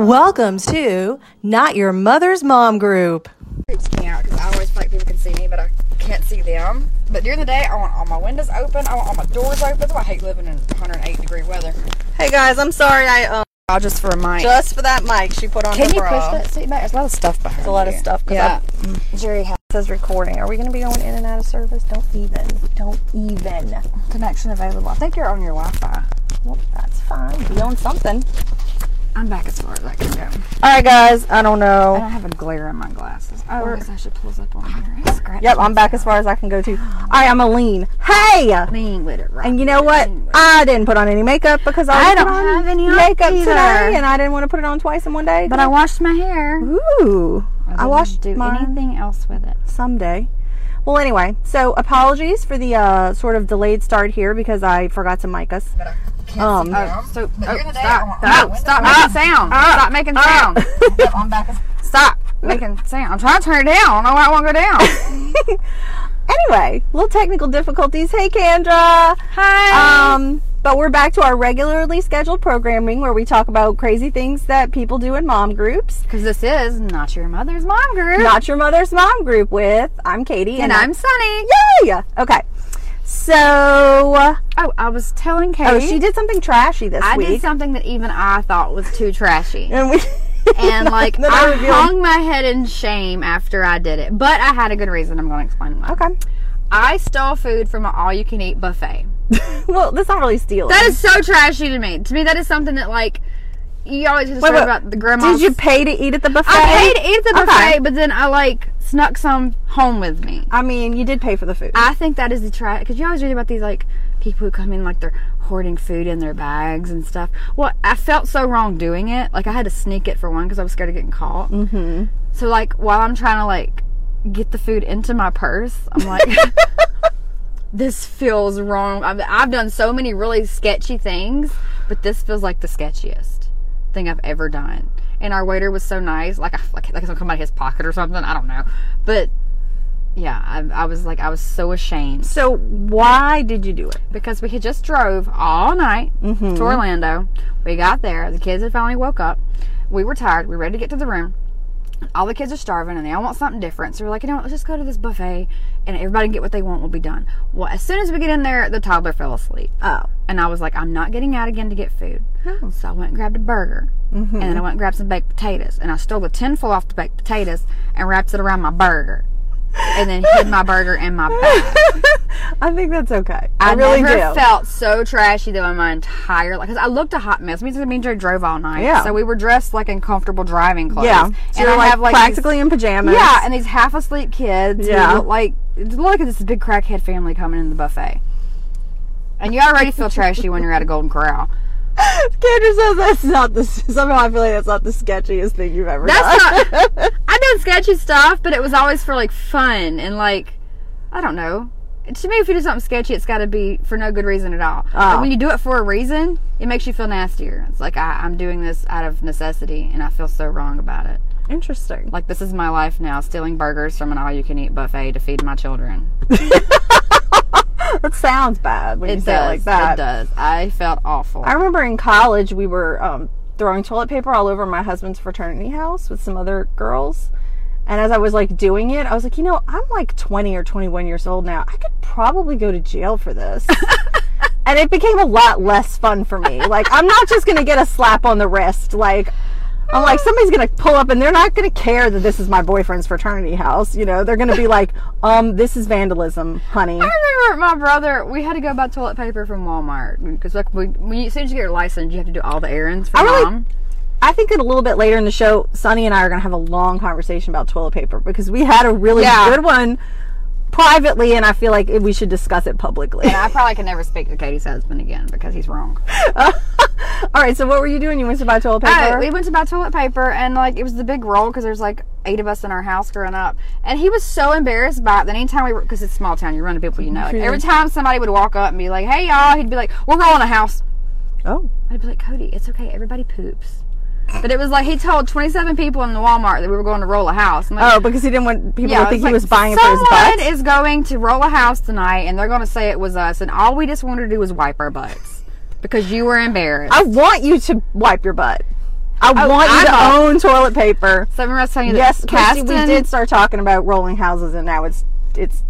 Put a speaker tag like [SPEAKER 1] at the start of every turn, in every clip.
[SPEAKER 1] Welcome to Not Your Mother's Mom Group.
[SPEAKER 2] creeps me out because I always feel like people can see me, but I can't see them. But during the day, I want all my windows open. I want all my doors open. That's why I hate living in 108 degree weather.
[SPEAKER 3] Hey guys, I'm sorry. I um
[SPEAKER 2] just for a mic.
[SPEAKER 3] just for that mic she put on
[SPEAKER 2] can you
[SPEAKER 3] bra.
[SPEAKER 2] push that seat back? There's a lot of stuff behind.
[SPEAKER 3] There's a lot of stuff.
[SPEAKER 2] Yeah.
[SPEAKER 3] I- Jerry has says recording. Are we going to be going in and out of service? Don't even. Don't even.
[SPEAKER 2] Connection available. I think you're on your Wi-Fi.
[SPEAKER 3] Well, that's fine. Be on something.
[SPEAKER 2] I'm back as far as I can go.
[SPEAKER 3] All right, guys. I don't know.
[SPEAKER 2] I don't have a glare in my glasses. Oh, I guess I should pull this up on here.
[SPEAKER 3] Yep, I'm back as far as I can go too. All right, I'm a lean. Hey.
[SPEAKER 2] Lean with it, right?
[SPEAKER 3] And you know what?
[SPEAKER 2] Lean with it.
[SPEAKER 3] I didn't put on any makeup because I,
[SPEAKER 2] I don't
[SPEAKER 3] on
[SPEAKER 2] have any
[SPEAKER 3] makeup
[SPEAKER 2] either.
[SPEAKER 3] today, and I didn't want to put it on twice in one day.
[SPEAKER 2] But I washed my hair.
[SPEAKER 3] Ooh, I,
[SPEAKER 2] didn't
[SPEAKER 3] washed
[SPEAKER 2] do
[SPEAKER 3] mine
[SPEAKER 2] anything else with it.
[SPEAKER 3] someday. Well, anyway, so apologies for the uh, sort of delayed start here because I forgot to mic us. Um,
[SPEAKER 2] Oh, so
[SPEAKER 3] But
[SPEAKER 2] oh,
[SPEAKER 3] during
[SPEAKER 2] stop, stop,
[SPEAKER 3] no,
[SPEAKER 2] stop
[SPEAKER 3] windows
[SPEAKER 2] making sound. stop making sound.
[SPEAKER 3] I'm back.
[SPEAKER 2] Stop making sound. I'm trying to turn it down. I don't know why it won't go down.
[SPEAKER 3] Anyway, little technical difficulties. Hey, Kendra.
[SPEAKER 2] Hi.
[SPEAKER 3] Um, but we're back to our regularly scheduled programming where we talk about crazy things that people do in mom groups.
[SPEAKER 2] Because this is not your mother's mom group.
[SPEAKER 3] Not your mother's mom group with I'm Katie
[SPEAKER 2] and I'm Sunnie.
[SPEAKER 3] Yay! Okay. So,
[SPEAKER 2] Oh, I was telling oh, Katie.
[SPEAKER 3] oh, she did something trashy this
[SPEAKER 2] I
[SPEAKER 3] week.
[SPEAKER 2] I did something that even I thought was too trashy.
[SPEAKER 3] and we
[SPEAKER 2] And like I
[SPEAKER 3] revealed-
[SPEAKER 2] hung my head in shame after I did it. But I had a good reason. I'm going to explain why.
[SPEAKER 3] Okay.
[SPEAKER 2] I stole food from an all you can eat buffet.
[SPEAKER 3] Well, that's not really stealing.
[SPEAKER 2] That is so trashy to me. To me, that is something that like you always hear
[SPEAKER 3] Wait, wait.
[SPEAKER 2] about the grandma.
[SPEAKER 3] Did you pay to eat at the buffet?
[SPEAKER 2] I paid to eat at the buffet,
[SPEAKER 3] Okay.
[SPEAKER 2] but then I like snuck some home with me.
[SPEAKER 3] I mean, you did pay for the food.
[SPEAKER 2] I think that is the trash because you always read about these like people who come in like they're hoarding food in their bags and stuff. Well, I felt so wrong doing it. Like I had to sneak it for one because I was scared of getting caught. Mm-hmm. So like while I'm trying to like get the food into my purse, I'm like. This feels wrong. I've, I've done so many really sketchy things, but this feels like the sketchiest thing I've ever done. And our waiter was so nice, like I- like like it's gonna come out of his pocket or something. I don't know, but yeah, I, I was like I was so ashamed
[SPEAKER 3] so, why did you do it?
[SPEAKER 2] because we had just drove all night
[SPEAKER 3] Mm-hmm.
[SPEAKER 2] to Orlando. We got there, the kids had finally woke up. We were tired. We were ready to get to the room. All the kids are starving and they all want something different. So we're like, you know what, let's just go to this buffet and everybody can get what they want. We'll be done. Well, as soon as we get in there, the toddler fell asleep.
[SPEAKER 3] Oh.
[SPEAKER 2] And I was like, I'm not getting out again to get food. Oh. So I went and grabbed a burger. Mm-hmm. And then I went and grabbed some baked potatoes. And I stole the tin full off the baked potatoes and wrapped it around my burger. And then hid my burger in my bag.
[SPEAKER 3] I think that's okay. I,
[SPEAKER 2] I
[SPEAKER 3] really
[SPEAKER 2] never
[SPEAKER 3] do.
[SPEAKER 2] felt so trashy though in my entire life. Because I looked a hot mess. Me and me and Joe drove all night.
[SPEAKER 3] Yeah.
[SPEAKER 2] So we were dressed like in comfortable driving clothes.
[SPEAKER 3] yeah. So
[SPEAKER 2] and
[SPEAKER 3] you're
[SPEAKER 2] I
[SPEAKER 3] like,
[SPEAKER 2] have like
[SPEAKER 3] practically in pajamas.
[SPEAKER 2] Yeah, and these half asleep kids.
[SPEAKER 3] Yeah.
[SPEAKER 2] Look like it looked like this big crackhead family coming in the buffet. And you already feel trashy when you're at a Golden Corral.
[SPEAKER 3] Kendra says that's not the. Somehow I feel like that's not the sketchiest thing you've ever
[SPEAKER 2] That's
[SPEAKER 3] done.
[SPEAKER 2] not. Sketchy stuff, but it was always for like fun and like I don't know. To me, if you do something sketchy, it's got to be for no good reason at all.
[SPEAKER 3] Oh.
[SPEAKER 2] But when you do it for a reason, it makes you feel nastier. It's like I, I'm doing this out of necessity, and I feel so wrong about it.
[SPEAKER 3] Interesting.
[SPEAKER 2] Like this is my life now, stealing burgers from an all-you-can-eat buffet to feed my children.
[SPEAKER 3] That sounds bad when
[SPEAKER 2] It
[SPEAKER 3] you
[SPEAKER 2] does.
[SPEAKER 3] say it like that.
[SPEAKER 2] It does. I felt awful.
[SPEAKER 3] I remember in college we were um, throwing toilet paper all over my husband's fraternity house with some other girls. And as I was like doing it, I was like, you know, I'm like 20 or 21 years old now. I could probably go to jail for this. and it became a lot less fun for me. Like, I'm not just going to get a slap on the wrist. Like, I'm like, somebody's going to pull up and they're not going to care that this is my boyfriend's fraternity house. You know, they're going to be like, um, this is vandalism, honey.
[SPEAKER 2] I remember my brother. We had to go buy toilet paper from Walmart because like we, when you, as soon as you get your license, you have to do all the errands for
[SPEAKER 3] I really-
[SPEAKER 2] mom.
[SPEAKER 3] I think that a little bit later in the show, Sunnie and I are going to have a long conversation about toilet paper because we had a really
[SPEAKER 2] Yeah.
[SPEAKER 3] good one privately, and I feel like we should discuss it publicly.
[SPEAKER 2] I probably can never speak to Katie's husband again because he's wrong.
[SPEAKER 3] All right, so what were you doing? You went to buy toilet uh, paper?
[SPEAKER 2] Oh, we went to buy toilet paper and like it was the big roll because there's like eight of us in our house growing up, and he was so embarrassed by it that anytime we were because it's small town, you run to people you know. Like, every time somebody would walk up and be like, "Hey y'all," he'd be like, "We're rolling a house."
[SPEAKER 3] oh,
[SPEAKER 2] I'd be like, "Cody, it's okay. Everybody poops." But it was like he told 27 people in the Walmart that we were going to roll a house. Like,
[SPEAKER 3] oh, because he didn't want people
[SPEAKER 2] Yeah,
[SPEAKER 3] to think
[SPEAKER 2] it's
[SPEAKER 3] he
[SPEAKER 2] like,
[SPEAKER 3] was buying it for his butt.
[SPEAKER 2] Someone is going to roll a house tonight, and they're going to say it was us, and all we just wanted to do was wipe our butts because you were embarrassed.
[SPEAKER 3] I want you to wipe your butt. I oh, want you to own toilet paper.
[SPEAKER 2] So remember I was telling you that
[SPEAKER 3] Yes, we did start talking about rolling houses, and now it's it's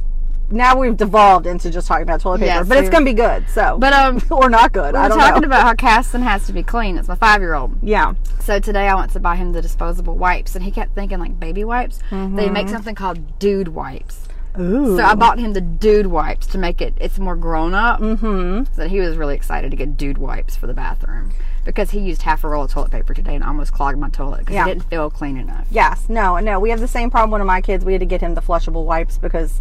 [SPEAKER 3] now we've devolved into just talking about toilet paper.
[SPEAKER 2] Yes,
[SPEAKER 3] but it's gonna be good. So,
[SPEAKER 2] But um,
[SPEAKER 3] or not good.
[SPEAKER 2] we
[SPEAKER 3] I
[SPEAKER 2] were
[SPEAKER 3] don't
[SPEAKER 2] talking
[SPEAKER 3] know.
[SPEAKER 2] about how Caston has to be clean. It's my five year old.
[SPEAKER 3] yeah.
[SPEAKER 2] So today I went to buy him the disposable wipes, and he kept thinking like baby wipes. They make something called dude wipes.
[SPEAKER 3] Ooh.
[SPEAKER 2] So I bought him the dude wipes to make it it's more grown up. Mm-hmm. So he was really excited to get dude wipes for the bathroom because he used half a roll of toilet paper today and almost clogged my toilet because
[SPEAKER 3] Yeah.
[SPEAKER 2] he didn't feel clean enough.
[SPEAKER 3] Yes. No. No. We have the same problem. One of my kids. We had to get him the flushable wipes because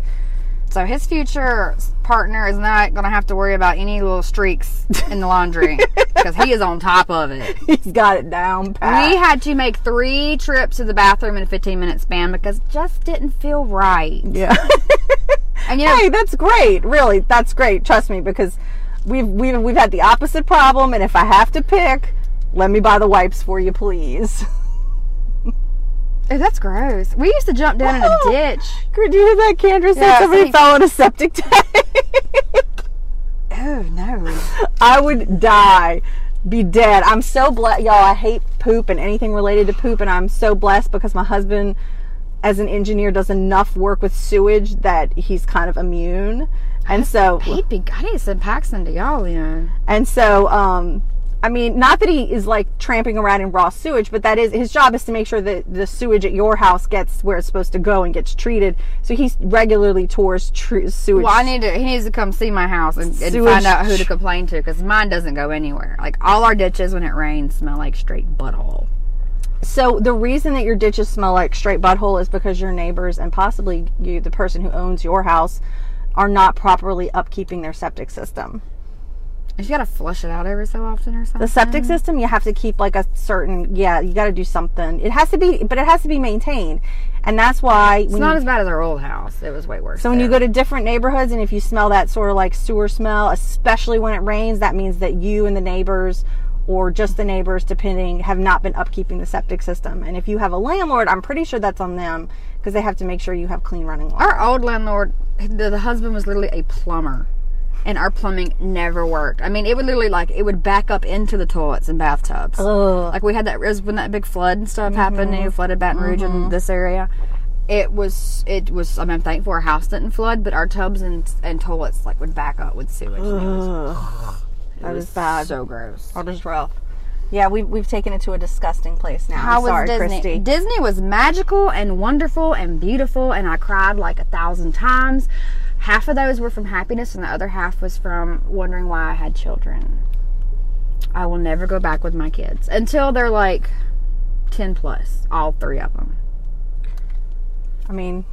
[SPEAKER 2] So his future partner is not going to have to worry about any little streaks in the laundry because he is on top of it.
[SPEAKER 3] he's got it down pat.
[SPEAKER 2] We had to make three trips to the bathroom in a 15 minute span because it just didn't feel right.
[SPEAKER 3] yeah.
[SPEAKER 2] And you know,
[SPEAKER 3] hey, that's great. Really, that's great. Trust me, because we've we've we've had the opposite problem, and if I have to pick, let me buy the wipes for you, please.
[SPEAKER 2] oh, that's gross. We used to jump down in a ditch.
[SPEAKER 3] Did you hear that, Kendra? Said
[SPEAKER 2] Yeah,
[SPEAKER 3] somebody
[SPEAKER 2] see-
[SPEAKER 3] fell in a septic tank.
[SPEAKER 2] Oh no.
[SPEAKER 3] I would die, be dead. I'm so blessed, y'all. I hate poop and anything related to poop, and I'm so blessed because my husband, as an engineer, does enough work with sewage that he's kind of immune. And so,
[SPEAKER 2] He'd be. I need send Paxton to y'all, then.
[SPEAKER 3] And so, um, I mean, not that he is like tramping around in raw sewage, but that is his job is to make sure that the sewage at your house gets where it's supposed to go and gets treated. So he regularly tours tr- sewage.
[SPEAKER 2] Well, I need to. He needs to come see my house and, and find out who to complain to because mine doesn't go anywhere. Like all our ditches when it rains smell like straight butthole.
[SPEAKER 3] so the reason that your ditches smell like straight butthole is because your neighbors and possibly you, the person who owns your house, are not properly upkeeping their septic system.
[SPEAKER 2] You gotta flush it out every so often or something.
[SPEAKER 3] The septic system, you have to keep like a certain, yeah, you got to do something. It has to be, but it has to be maintained, and that's why
[SPEAKER 2] It's not
[SPEAKER 3] you-
[SPEAKER 2] as bad as our old house. It was way worse.
[SPEAKER 3] So when you go to different neighborhoods and if you smell that sort of like sewer smell, especially when it rains, that means that you and the neighbors or just the neighbors depending have not been upkeeping the septic system. And if you have a landlord, I'm pretty sure that's on them because they have to make sure you have clean running water.
[SPEAKER 2] our old landlord, the, the husband was literally a plumber, and our plumbing never worked. I mean, it would literally like it would back up into the toilets and bathtubs.
[SPEAKER 3] Ugh.
[SPEAKER 2] Like we had that it was when that big flood and stuff happened,
[SPEAKER 3] Mm-hmm.
[SPEAKER 2] you know, flooded Baton Rouge in this area. It was it was. I mean, I'm thankful our house didn't flood, but our tubs and and toilets like would back up with sewage. and was,
[SPEAKER 3] That
[SPEAKER 2] was
[SPEAKER 3] is bad.
[SPEAKER 2] So gross.
[SPEAKER 3] That is rough. Yeah, we've, we've taken it to a disgusting place now.
[SPEAKER 2] How
[SPEAKER 3] I'm sorry,
[SPEAKER 2] was Disney?
[SPEAKER 3] Christy.
[SPEAKER 2] Disney was magical and wonderful and beautiful, and I cried like a thousand times. Half of those were from happiness, and the other half was from wondering why I had children. I will never go back with my kids until they're like 10 plus, all three of them.
[SPEAKER 3] I mean,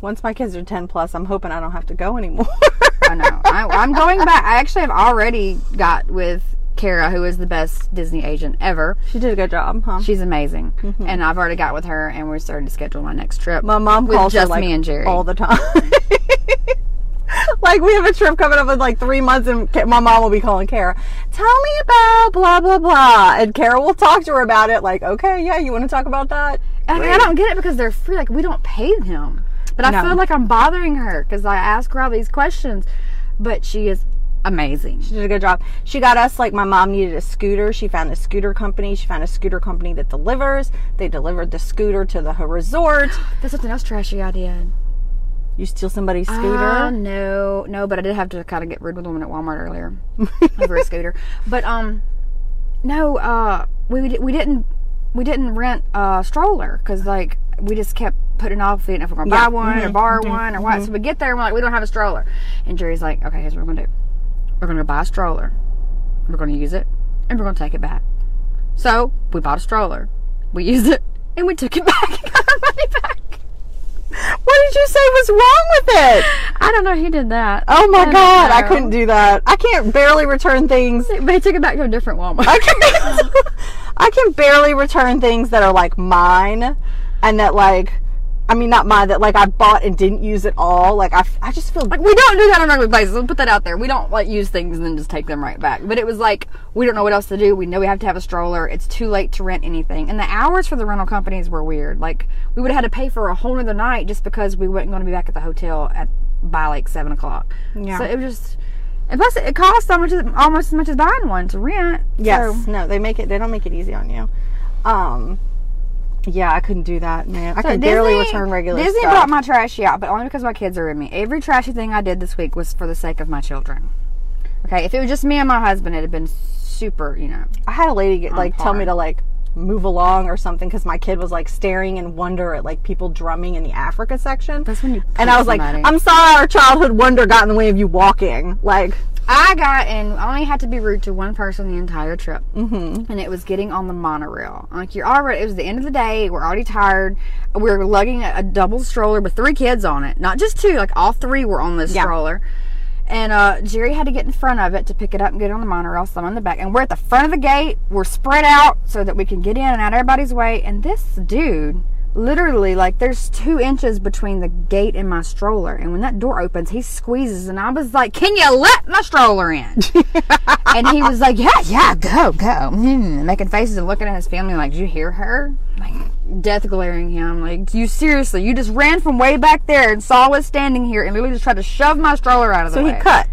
[SPEAKER 3] once my kids are 10 plus, I'm hoping I don't have to go anymore.
[SPEAKER 2] I know. I, I'm going back. I actually have already got with Kara, who is the best Disney agent ever.
[SPEAKER 3] she did a good job, huh?
[SPEAKER 2] She's amazing. Mm-hmm. And I've already got with her, and we're starting to schedule my next trip.
[SPEAKER 3] My mom
[SPEAKER 2] with
[SPEAKER 3] calls
[SPEAKER 2] just
[SPEAKER 3] her like
[SPEAKER 2] me and Jerry.
[SPEAKER 3] all the time. like we have a trip coming up in like three months, and my mom will be calling Kara. Tell me about blah blah blah, and Kara will talk to her about it. Like, okay, yeah, you want to talk about that?
[SPEAKER 2] I mean, I don't get it because they're free. Like we don't pay them, but I
[SPEAKER 3] No.
[SPEAKER 2] feel like I'm bothering her because I ask her all these questions. But she is amazing.
[SPEAKER 3] She did a good job. She got us like my mom needed a scooter. She found a scooter company. She found a scooter company that delivers. They delivered the scooter to the resort.
[SPEAKER 2] That's something else trashy I did.
[SPEAKER 3] You steal somebody's
[SPEAKER 2] Uh,
[SPEAKER 3] scooter?
[SPEAKER 2] no, no, but I did have to kind of get rid of the woman at Walmart earlier over a scooter. But um, no, uh, we we didn't we didn't rent a stroller because like we just kept putting off it if we're gonna
[SPEAKER 3] Yeah.
[SPEAKER 2] buy one or borrow one or what. So we get there and we're like we don't have a stroller, and Jerry's like, okay, here's what we're gonna do. We're gonna go buy a stroller. We're gonna use it, and we're gonna take it back. So we bought a stroller. We used it, and we took it back and got our money back.
[SPEAKER 3] What did you say was wrong with it?
[SPEAKER 2] I don't know. He did that.
[SPEAKER 3] Oh my
[SPEAKER 2] I
[SPEAKER 3] god, I couldn't do that. I can't barely return things.
[SPEAKER 2] But he took it back to a different Walmart.
[SPEAKER 3] I can I can barely return things that are like mine and that like I mean not mine that like I bought and didn't use at all. Like I, I just feel
[SPEAKER 2] Like we don't do that on regular basis. We'll put that out there. We don't like use things and then just take them right back. But it was like we don't know what else to do. We know we have to have a stroller. It's too late to rent anything. And the hours for the rental companies were weird. Like we would have had to pay for a whole other night just because we weren't going to be back at the hotel at by like seven o'clock.
[SPEAKER 3] Yeah.
[SPEAKER 2] So it was just. And plus, it costs so much, almost as much as buying one to rent.
[SPEAKER 3] Yes.
[SPEAKER 2] So,
[SPEAKER 3] No, they make it they don't make it easy on you. Um, yeah, I couldn't do that, man. I
[SPEAKER 2] So
[SPEAKER 3] could barely return regular
[SPEAKER 2] Disney
[SPEAKER 3] stuff.
[SPEAKER 2] brought my trashy out, but only because my kids are in me. Every trashy thing I did this week was for the sake of my children. Okay, if it was just me and my husband, it'd have been super, you know.
[SPEAKER 3] I had a lady get, like tell me to like move along or something because my kid was like staring in wonder at like people drumming in the Africa section.
[SPEAKER 2] That's when you.
[SPEAKER 3] and I was like,
[SPEAKER 2] somebody.
[SPEAKER 3] I'm sorry, our childhood wonder got in the way of you walking. Like,
[SPEAKER 2] I got and only had to be rude to one person the entire trip, mm-hmm. and it was getting on the monorail. Like you're already, it was the end of the day. We're already tired. We are lugging a, a double stroller with three kids on it, not just two. Like all three were on this
[SPEAKER 3] Yeah.
[SPEAKER 2] stroller. And uh, Jerry had to get in front of it to pick it up and get it on the monorail. Some in the back, and we're at the front of the gate. We're spread out so that we can get in and out everybody's way. And this dude, literally, like there's two inches between the gate and my stroller. And when that door opens, he squeezes, and I was like, "Can you let my stroller in?" and he was like, "Yeah, yeah, go, go," mm, making faces and looking at his family like, "Did you hear her?" Like death glaring him. Like, you seriously, you just ran from way back there and saw us standing here and literally just tried to shove my stroller out of the
[SPEAKER 3] so
[SPEAKER 2] way.
[SPEAKER 3] So he cut.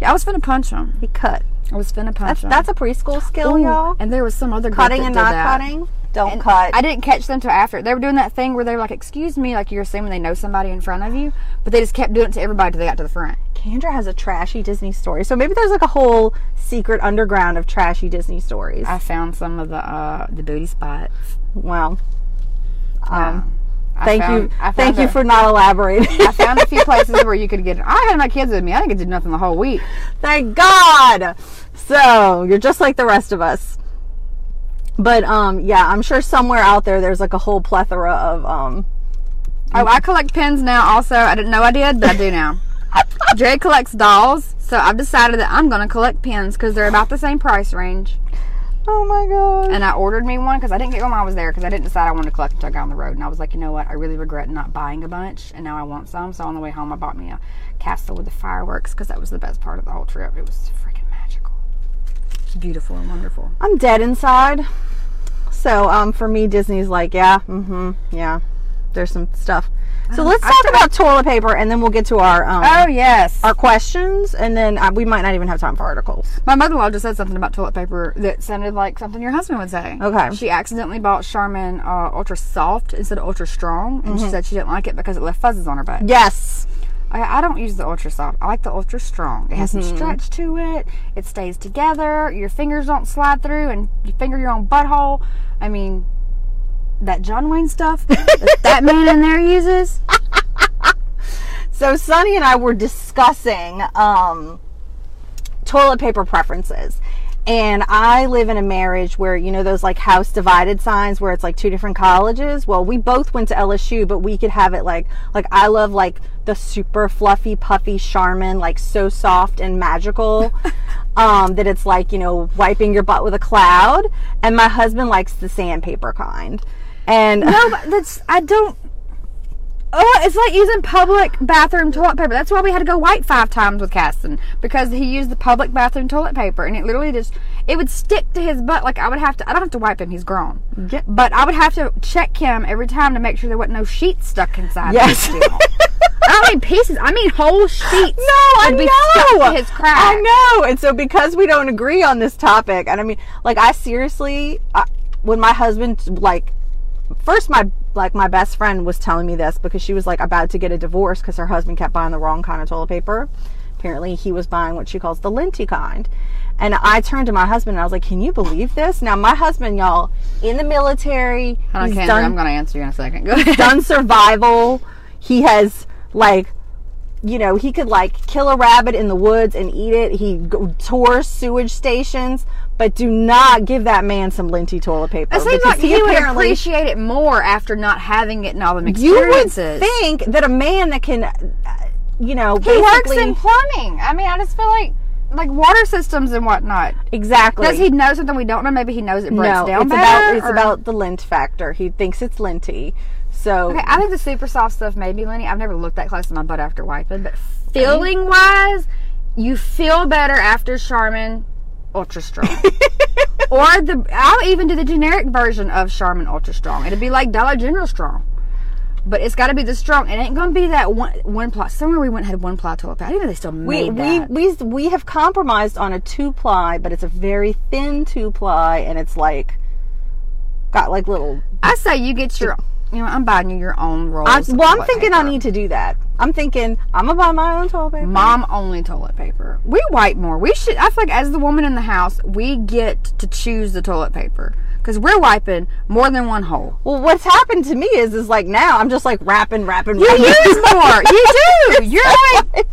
[SPEAKER 2] Yeah, I was finna punch him.
[SPEAKER 3] He cut.
[SPEAKER 2] I was finna punch
[SPEAKER 3] That's
[SPEAKER 2] him.
[SPEAKER 3] that's a preschool skill,
[SPEAKER 2] Ooh,
[SPEAKER 3] y'all.
[SPEAKER 2] And there was some other group
[SPEAKER 3] Cutting
[SPEAKER 2] that
[SPEAKER 3] and not
[SPEAKER 2] that.
[SPEAKER 3] cutting. Don't
[SPEAKER 2] And
[SPEAKER 3] cut.
[SPEAKER 2] I didn't catch them till after. They were doing that thing where they were like, "Excuse me," like you're assuming they know somebody in front of you, but they just kept doing it to everybody till they got to the front.
[SPEAKER 3] Kendra has a trashy Disney story. So maybe there's like a whole secret underground of trashy Disney stories.
[SPEAKER 2] I found some of the uh, the booty spots.
[SPEAKER 3] Um, thank
[SPEAKER 2] found-
[SPEAKER 3] you, thank you for not elaborating.
[SPEAKER 2] I found a few places where you could get. I had my kids with me. I didn't get to do nothing the whole week.
[SPEAKER 3] Thank God. So you're just like the rest of us. But um, yeah, I'm sure somewhere out there there's like a whole plethora of um.
[SPEAKER 2] Oh, I collect pins now. Also, I didn't know I did, but I do now. Jerry collects dolls, so I've decided that I'm going to collect pins because they're about the same price range.
[SPEAKER 3] Oh my God.
[SPEAKER 2] And I ordered me one because I didn't get one when I was there because I didn't decide I wanted to collect until I got on the road. And I was like, you know what? I really regret not buying a bunch, and now I want some. So on the way home, I bought me a castle with the fireworks because that was the best part of the whole trip. It was freaking magical. Beautiful and wonderful.
[SPEAKER 3] I'm dead inside. So um, for me, Disney's like, yeah, mm-hmm, yeah. There's some stuff. So let's talk about toilet paper, and then we'll get to our um,
[SPEAKER 2] Oh yes,
[SPEAKER 3] our questions, and then uh, we might not even have time for articles.
[SPEAKER 2] My mother-in-law just said something about toilet paper that sounded like something your husband would say.
[SPEAKER 3] Okay.
[SPEAKER 2] She accidentally bought Charmin uh, Ultra Soft instead of Ultra Strong, and
[SPEAKER 3] Mm-hmm.
[SPEAKER 2] she said she didn't like it because it left fuzzes on her butt.
[SPEAKER 3] Yes.
[SPEAKER 2] I, I don't use the Ultra Soft. I like the Ultra Strong. It has
[SPEAKER 3] Mm-hmm.
[SPEAKER 2] some stretch to it. It stays together. Your fingers don't slide through, and you finger your own butthole. I mean, that John Wayne stuff that, that man in there uses.
[SPEAKER 3] So Sunnie and I were discussing um, toilet paper preferences. And I live in a marriage where, you know, those like house divided signs where it's like two different colleges. Well, we both went to LSU, but we could have it like, like I love like the super fluffy, puffy Charmin, like so soft and magical. um, that it's like, you know, wiping your butt with a cloud. And my husband likes the sandpaper kind. And
[SPEAKER 2] No, but that's I don't. Oh, it's like using public bathroom toilet paper. That's why we had to go white five times with Caston because he used the public bathroom toilet paper, and it literally just it would stick to his butt. Like I would have to. I don't have to wipe him; he's grown.
[SPEAKER 3] Yeah.
[SPEAKER 2] But I would have to check him every time to make sure there wasn't no sheets stuck inside.
[SPEAKER 3] Yes.
[SPEAKER 2] I don't mean pieces. I mean whole sheets.
[SPEAKER 3] No, I
[SPEAKER 2] be
[SPEAKER 3] know.
[SPEAKER 2] stuck to his crack.
[SPEAKER 3] I know. And so because we don't agree on this topic, and I mean, like, I seriously, I, when my husband, like, first my like my best friend was telling me this because she was like about to get a divorce because her husband kept buying the wrong kind of toilet paper. Apparently, he was buying what she calls the linty kind. And I turned to my husband and I was like, "Can you believe this?" Now, my husband, y'all, in the military,
[SPEAKER 2] I
[SPEAKER 3] he's
[SPEAKER 2] don't
[SPEAKER 3] done
[SPEAKER 2] I'm going to answer you in a second. Go ahead.
[SPEAKER 3] done survival. He has like you know, he could like kill a rabbit in the woods and eat it. He tours sewage stations, but do not give that man some linty toilet paper.
[SPEAKER 2] It seems like he, would appreciate it more after not having it and all them
[SPEAKER 3] You would think that a man that can, uh, you know,
[SPEAKER 2] He works in plumbing. I mean, I just feel like like water systems and whatnot.
[SPEAKER 3] exactly.
[SPEAKER 2] Does he know something we don't know? Maybe he knows it breaks
[SPEAKER 3] no,
[SPEAKER 2] down
[SPEAKER 3] it's
[SPEAKER 2] better.
[SPEAKER 3] about it's
[SPEAKER 2] or-
[SPEAKER 3] about the lint factor. He thinks it's linty. So
[SPEAKER 2] Okay, I think the super soft stuff maybe, Lenny. I've never looked that close to my butt after wiping, but feeling wise, you feel better after Charmin Ultra Strong. or the I'll even do the generic version of Charmin Ultra Strong. It'd be like Dollar General Strong. But it's got to be the strong. It ain't gonna be that one one ply. Somewhere we went and had one ply toilet paper. I didn't know they still
[SPEAKER 3] we
[SPEAKER 2] made
[SPEAKER 3] we,
[SPEAKER 2] that.
[SPEAKER 3] we we have compromised on a two ply, but it's a very thin two ply, and it's like got like little.
[SPEAKER 2] I say you get your. You know, I'm buying you your own rolls.
[SPEAKER 3] I, well, I'm thinking I need to do that. I'm thinking I'm gonna buy my own toilet paper.
[SPEAKER 2] mom only toilet paper. We wipe more. We should. I feel like as the woman in the house, we get to choose the toilet paper because we're wiping more than one hole.
[SPEAKER 3] Well, what's happened to me is, is like now I'm just like wrapping, wrapping,
[SPEAKER 2] You
[SPEAKER 3] wrapping.
[SPEAKER 2] use more. You do. You're like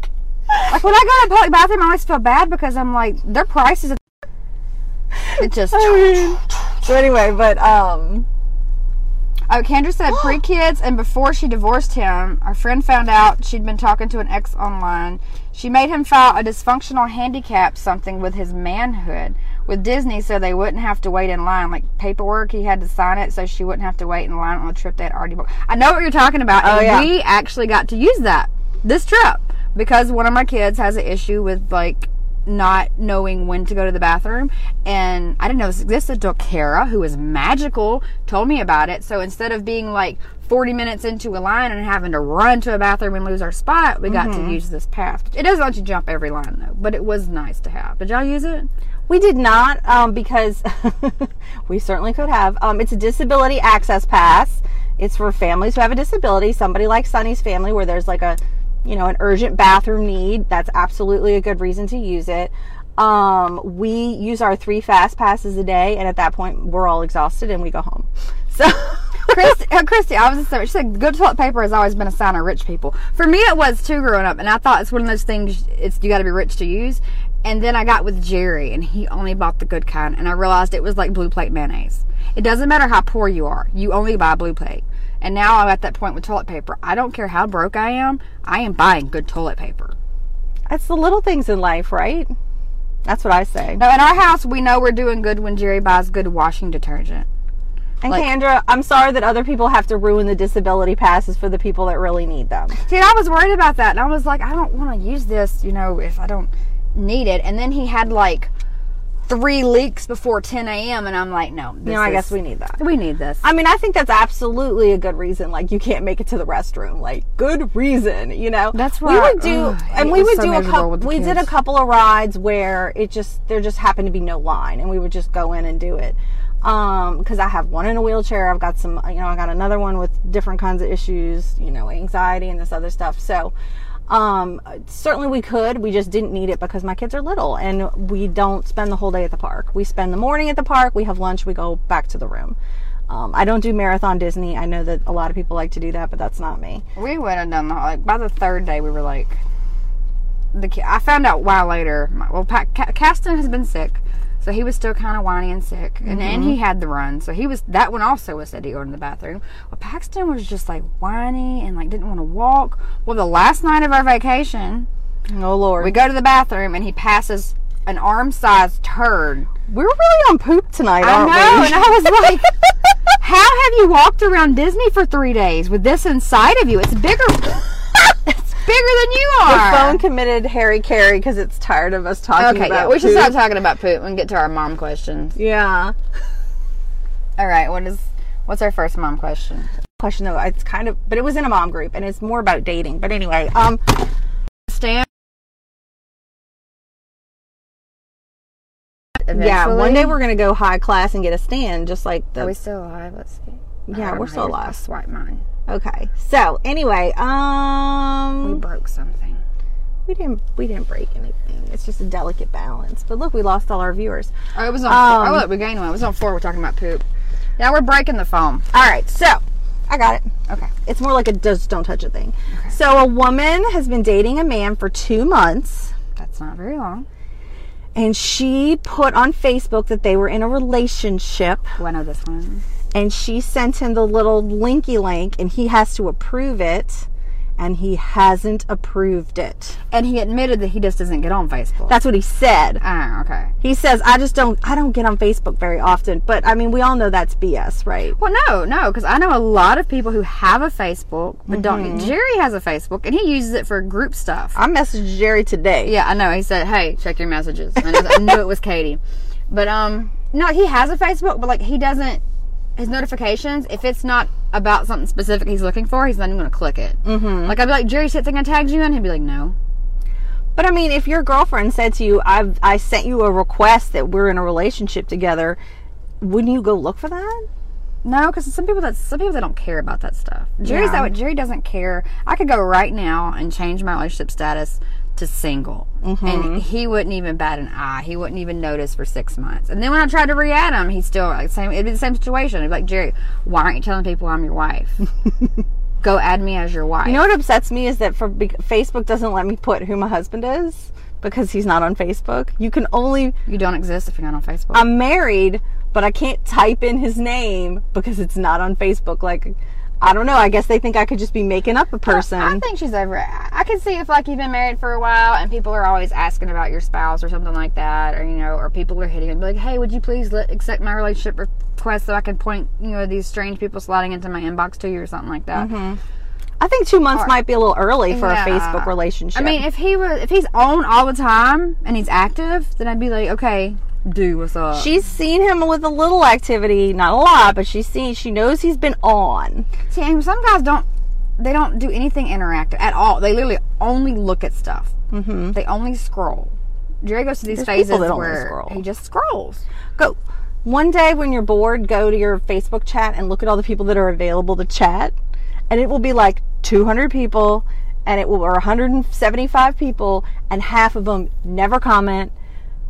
[SPEAKER 2] like when I go to a public bathroom, I always feel bad because I'm like their prices. It just.
[SPEAKER 3] I mean, so anyway, but um,
[SPEAKER 2] Oh, Kendra said pre kids and before she divorced him, our friend found out she'd been talking to an ex online. She made him file a dysfunctional handicap something with his manhood with Disney so they wouldn't have to wait in line. Like paperwork, he had to sign it so she wouldn't have to wait in line on the trip they had already booked. I know what you're talking about.
[SPEAKER 3] Oh,
[SPEAKER 2] and
[SPEAKER 3] yeah.
[SPEAKER 2] we actually got to use that this trip because one of my kids has an issue with like not knowing when to go to the bathroom and I didn't know this existed until Kara, who is magical, told me about it. So instead of being like 40 minutes into a line and having to run to a bathroom and lose our spot, we got to use this path. It doesn't let you jump every line though, but it was nice to have. Did y'all use it?
[SPEAKER 3] we did not um, because we certainly could have. Um, it's a disability access pass. It's for families who have a disability. Somebody like Sunnie's family, where there's like a, you know, an urgent bathroom need. That's absolutely a good reason to use it. Um, we use our three fast passes a day, and at that point, we're all exhausted and we go home. So.
[SPEAKER 2] Christy, uh, Christy, I was just saying, she said good toilet paper has always been a sign of rich people. For me, it was too growing up, and I thought it's one of those things. It's you got to be rich to use. And then I got with Jerry, and he only bought the good kind, and I realized it was like blue plate mayonnaise. It doesn't matter how poor you are, you only buy blue plate. And now I'm at that point with toilet paper. I don't care how broke I am, I am buying good toilet paper.
[SPEAKER 3] That's the little things in life, right? That's what I say.
[SPEAKER 2] Now, in our house, we know we're doing good when Jerry buys good washing detergent.
[SPEAKER 3] And
[SPEAKER 2] like-
[SPEAKER 3] Kendra, I'm sorry that other people have to ruin the disability passes for the people that really need them.
[SPEAKER 2] Dude, I was worried about that, and I was like, I don't want to use this, you know, if I don't need it. And then he had like three leaks before 10 a.m., and I'm like, no, this
[SPEAKER 3] You I
[SPEAKER 2] is-
[SPEAKER 3] guess we need that.
[SPEAKER 2] we need this.
[SPEAKER 3] I mean, I think that's absolutely a good reason. Like, you can't make it to the restroom. Like, good reason, you know.
[SPEAKER 2] That's why.
[SPEAKER 3] we would do,
[SPEAKER 2] ugh,
[SPEAKER 3] and we would
[SPEAKER 2] so
[SPEAKER 3] do a couple. We did a couple of rides where it just there just happened to be no line, and we would just go in and do it. Um, because I have one in a wheelchair. I've got some, you know, I got another one with different kinds of issues, you know, anxiety and this other stuff. So, um, certainly we could. We just didn't need it because my kids are little and we don't spend the whole day at the park. We spend the morning at the park, we have lunch, we go back to the room. Um, I don't do marathon Disney. I know that a lot of people like to do that, but that's not me.
[SPEAKER 2] we would have done the like by the third day we were like the I found out while later. Well, pa- Ca- Caston has been sick, so he was still kind of whiny and sick, and then he mm-hmm. had the run, so he was that one also was said to go in the bathroom. Well, Paxton was just like whiny and like didn't want to walk. Well, the last night of our vacation,
[SPEAKER 3] Oh Lord,
[SPEAKER 2] we go to the bathroom and he passes an arm-sized turd.
[SPEAKER 3] we're really on poop tonight, aren't
[SPEAKER 2] know,
[SPEAKER 3] we?
[SPEAKER 2] and I was like. How have you walked around Disney for three days with this inside of you? It's bigger. Bigger than you are.
[SPEAKER 3] the phone committed hara-kiri because it's tired of us talking
[SPEAKER 2] okay, yeah, we should
[SPEAKER 3] poop.
[SPEAKER 2] stop talking about poop and get to our mom questions.
[SPEAKER 3] Yeah.
[SPEAKER 2] All right, what is what's our first mom question?
[SPEAKER 3] Question though, it's kind of, but it was in a mom group, and it's more about dating. But anyway, um,
[SPEAKER 2] Stan.
[SPEAKER 3] yeah, one day we're gonna go high class and get a stand, just like the.
[SPEAKER 2] Are we still alive? Let's see.
[SPEAKER 3] Yeah, we're still
[SPEAKER 2] I'll
[SPEAKER 3] alive.
[SPEAKER 2] Swipe mine.
[SPEAKER 3] Okay, so anyway, um, We
[SPEAKER 2] broke something.
[SPEAKER 3] we didn't we didn't break anything. It's just a delicate balance. But look, we lost all our viewers.
[SPEAKER 2] Oh, it was on.
[SPEAKER 3] Um,
[SPEAKER 2] four. Oh, look, we gained one. It was on four. We're talking about poop. Now we're breaking the foam.
[SPEAKER 3] All right, so I got it.
[SPEAKER 2] Okay.
[SPEAKER 3] It's more like a just don't touch a thing. Okay. So a woman has been dating a man for two months.
[SPEAKER 2] That's not very long.
[SPEAKER 3] and she put on Facebook that they were in a relationship
[SPEAKER 2] I know this one.
[SPEAKER 3] And she sent him the little linky link and he has to approve it and he hasn't approved it.
[SPEAKER 2] And he admitted that he just doesn't get on Facebook.
[SPEAKER 3] That's what he said.
[SPEAKER 2] ah, okay.
[SPEAKER 3] He says I just don't I don't get on Facebook very often, but I mean we all know that's BS, right?
[SPEAKER 2] Well, no, no, because I know a lot of people who have a Facebook but don't. Jerry has a Facebook and he uses it for group stuff.
[SPEAKER 3] I messaged Jerry today.
[SPEAKER 2] Yeah, I know. He said, "Hey, check your messages." And I knew it was Katie, but um, no, he has a Facebook, but like he doesn't. His notifications, if it's not about something specific he's looking for, he's not even going to click it. Mm-hmm. Like I'd be like, "Jerry, shit thing I tagged you in," he'd be like, "No."
[SPEAKER 3] But I mean, if your girlfriend said to you, "I've I sent you a request that we're in a relationship together," wouldn't you go look for that?
[SPEAKER 2] No, because some people that some people that don't care about that stuff. Jerry's
[SPEAKER 3] Yeah.
[SPEAKER 2] that. Jerry doesn't care. I could go right now and change my relationship status to single,
[SPEAKER 3] Mm-hmm.
[SPEAKER 2] and he wouldn't even bat an eye. He wouldn't even notice for six months. And then when I tried to re-add him, he's still like same. It'd be the same situation. It'd be like Jerry, why aren't you telling people I'm your wife? go add me as your wife.
[SPEAKER 3] You know what upsets me is that for be- Facebook doesn't let me put who my husband is because he's not on Facebook. You can only
[SPEAKER 2] you don't exist if you're not on Facebook.
[SPEAKER 3] I'm married, but I can't type in his name because it's not on Facebook. Like I don't know. I guess they think I could just be making up a person.
[SPEAKER 2] I think she's over it. I I can see if like you've been married for a while and people are always asking about your spouse or something like that, or you know, or people are hitting and be like, "Hey, would you please let, accept my relationship request so I can point you know these strange people sliding into my inbox to you or something like that." Mm-hmm.
[SPEAKER 3] I think two months
[SPEAKER 2] Or-
[SPEAKER 3] might be a little early for
[SPEAKER 2] Yeah.
[SPEAKER 3] a Facebook relationship.
[SPEAKER 2] I mean, if he was if he's on all the time and he's active, then I'd be like, okay, do what's up.
[SPEAKER 3] she's seen him with a little activity, not a lot, but she's seen. She knows he's been on.
[SPEAKER 2] See, and some guys don't. They don't do anything interactive at all. They literally only look at stuff. Mm-hmm. They only scroll. Jerry goes to these
[SPEAKER 3] There's
[SPEAKER 2] phases
[SPEAKER 3] that
[SPEAKER 2] where
[SPEAKER 3] scroll.
[SPEAKER 2] he just scrolls.
[SPEAKER 3] Go. One day when you're bored, go to your Facebook chat and look at all the people that are available to chat, and it will be like 200 people, and it will or 175 people, and half of them never comment,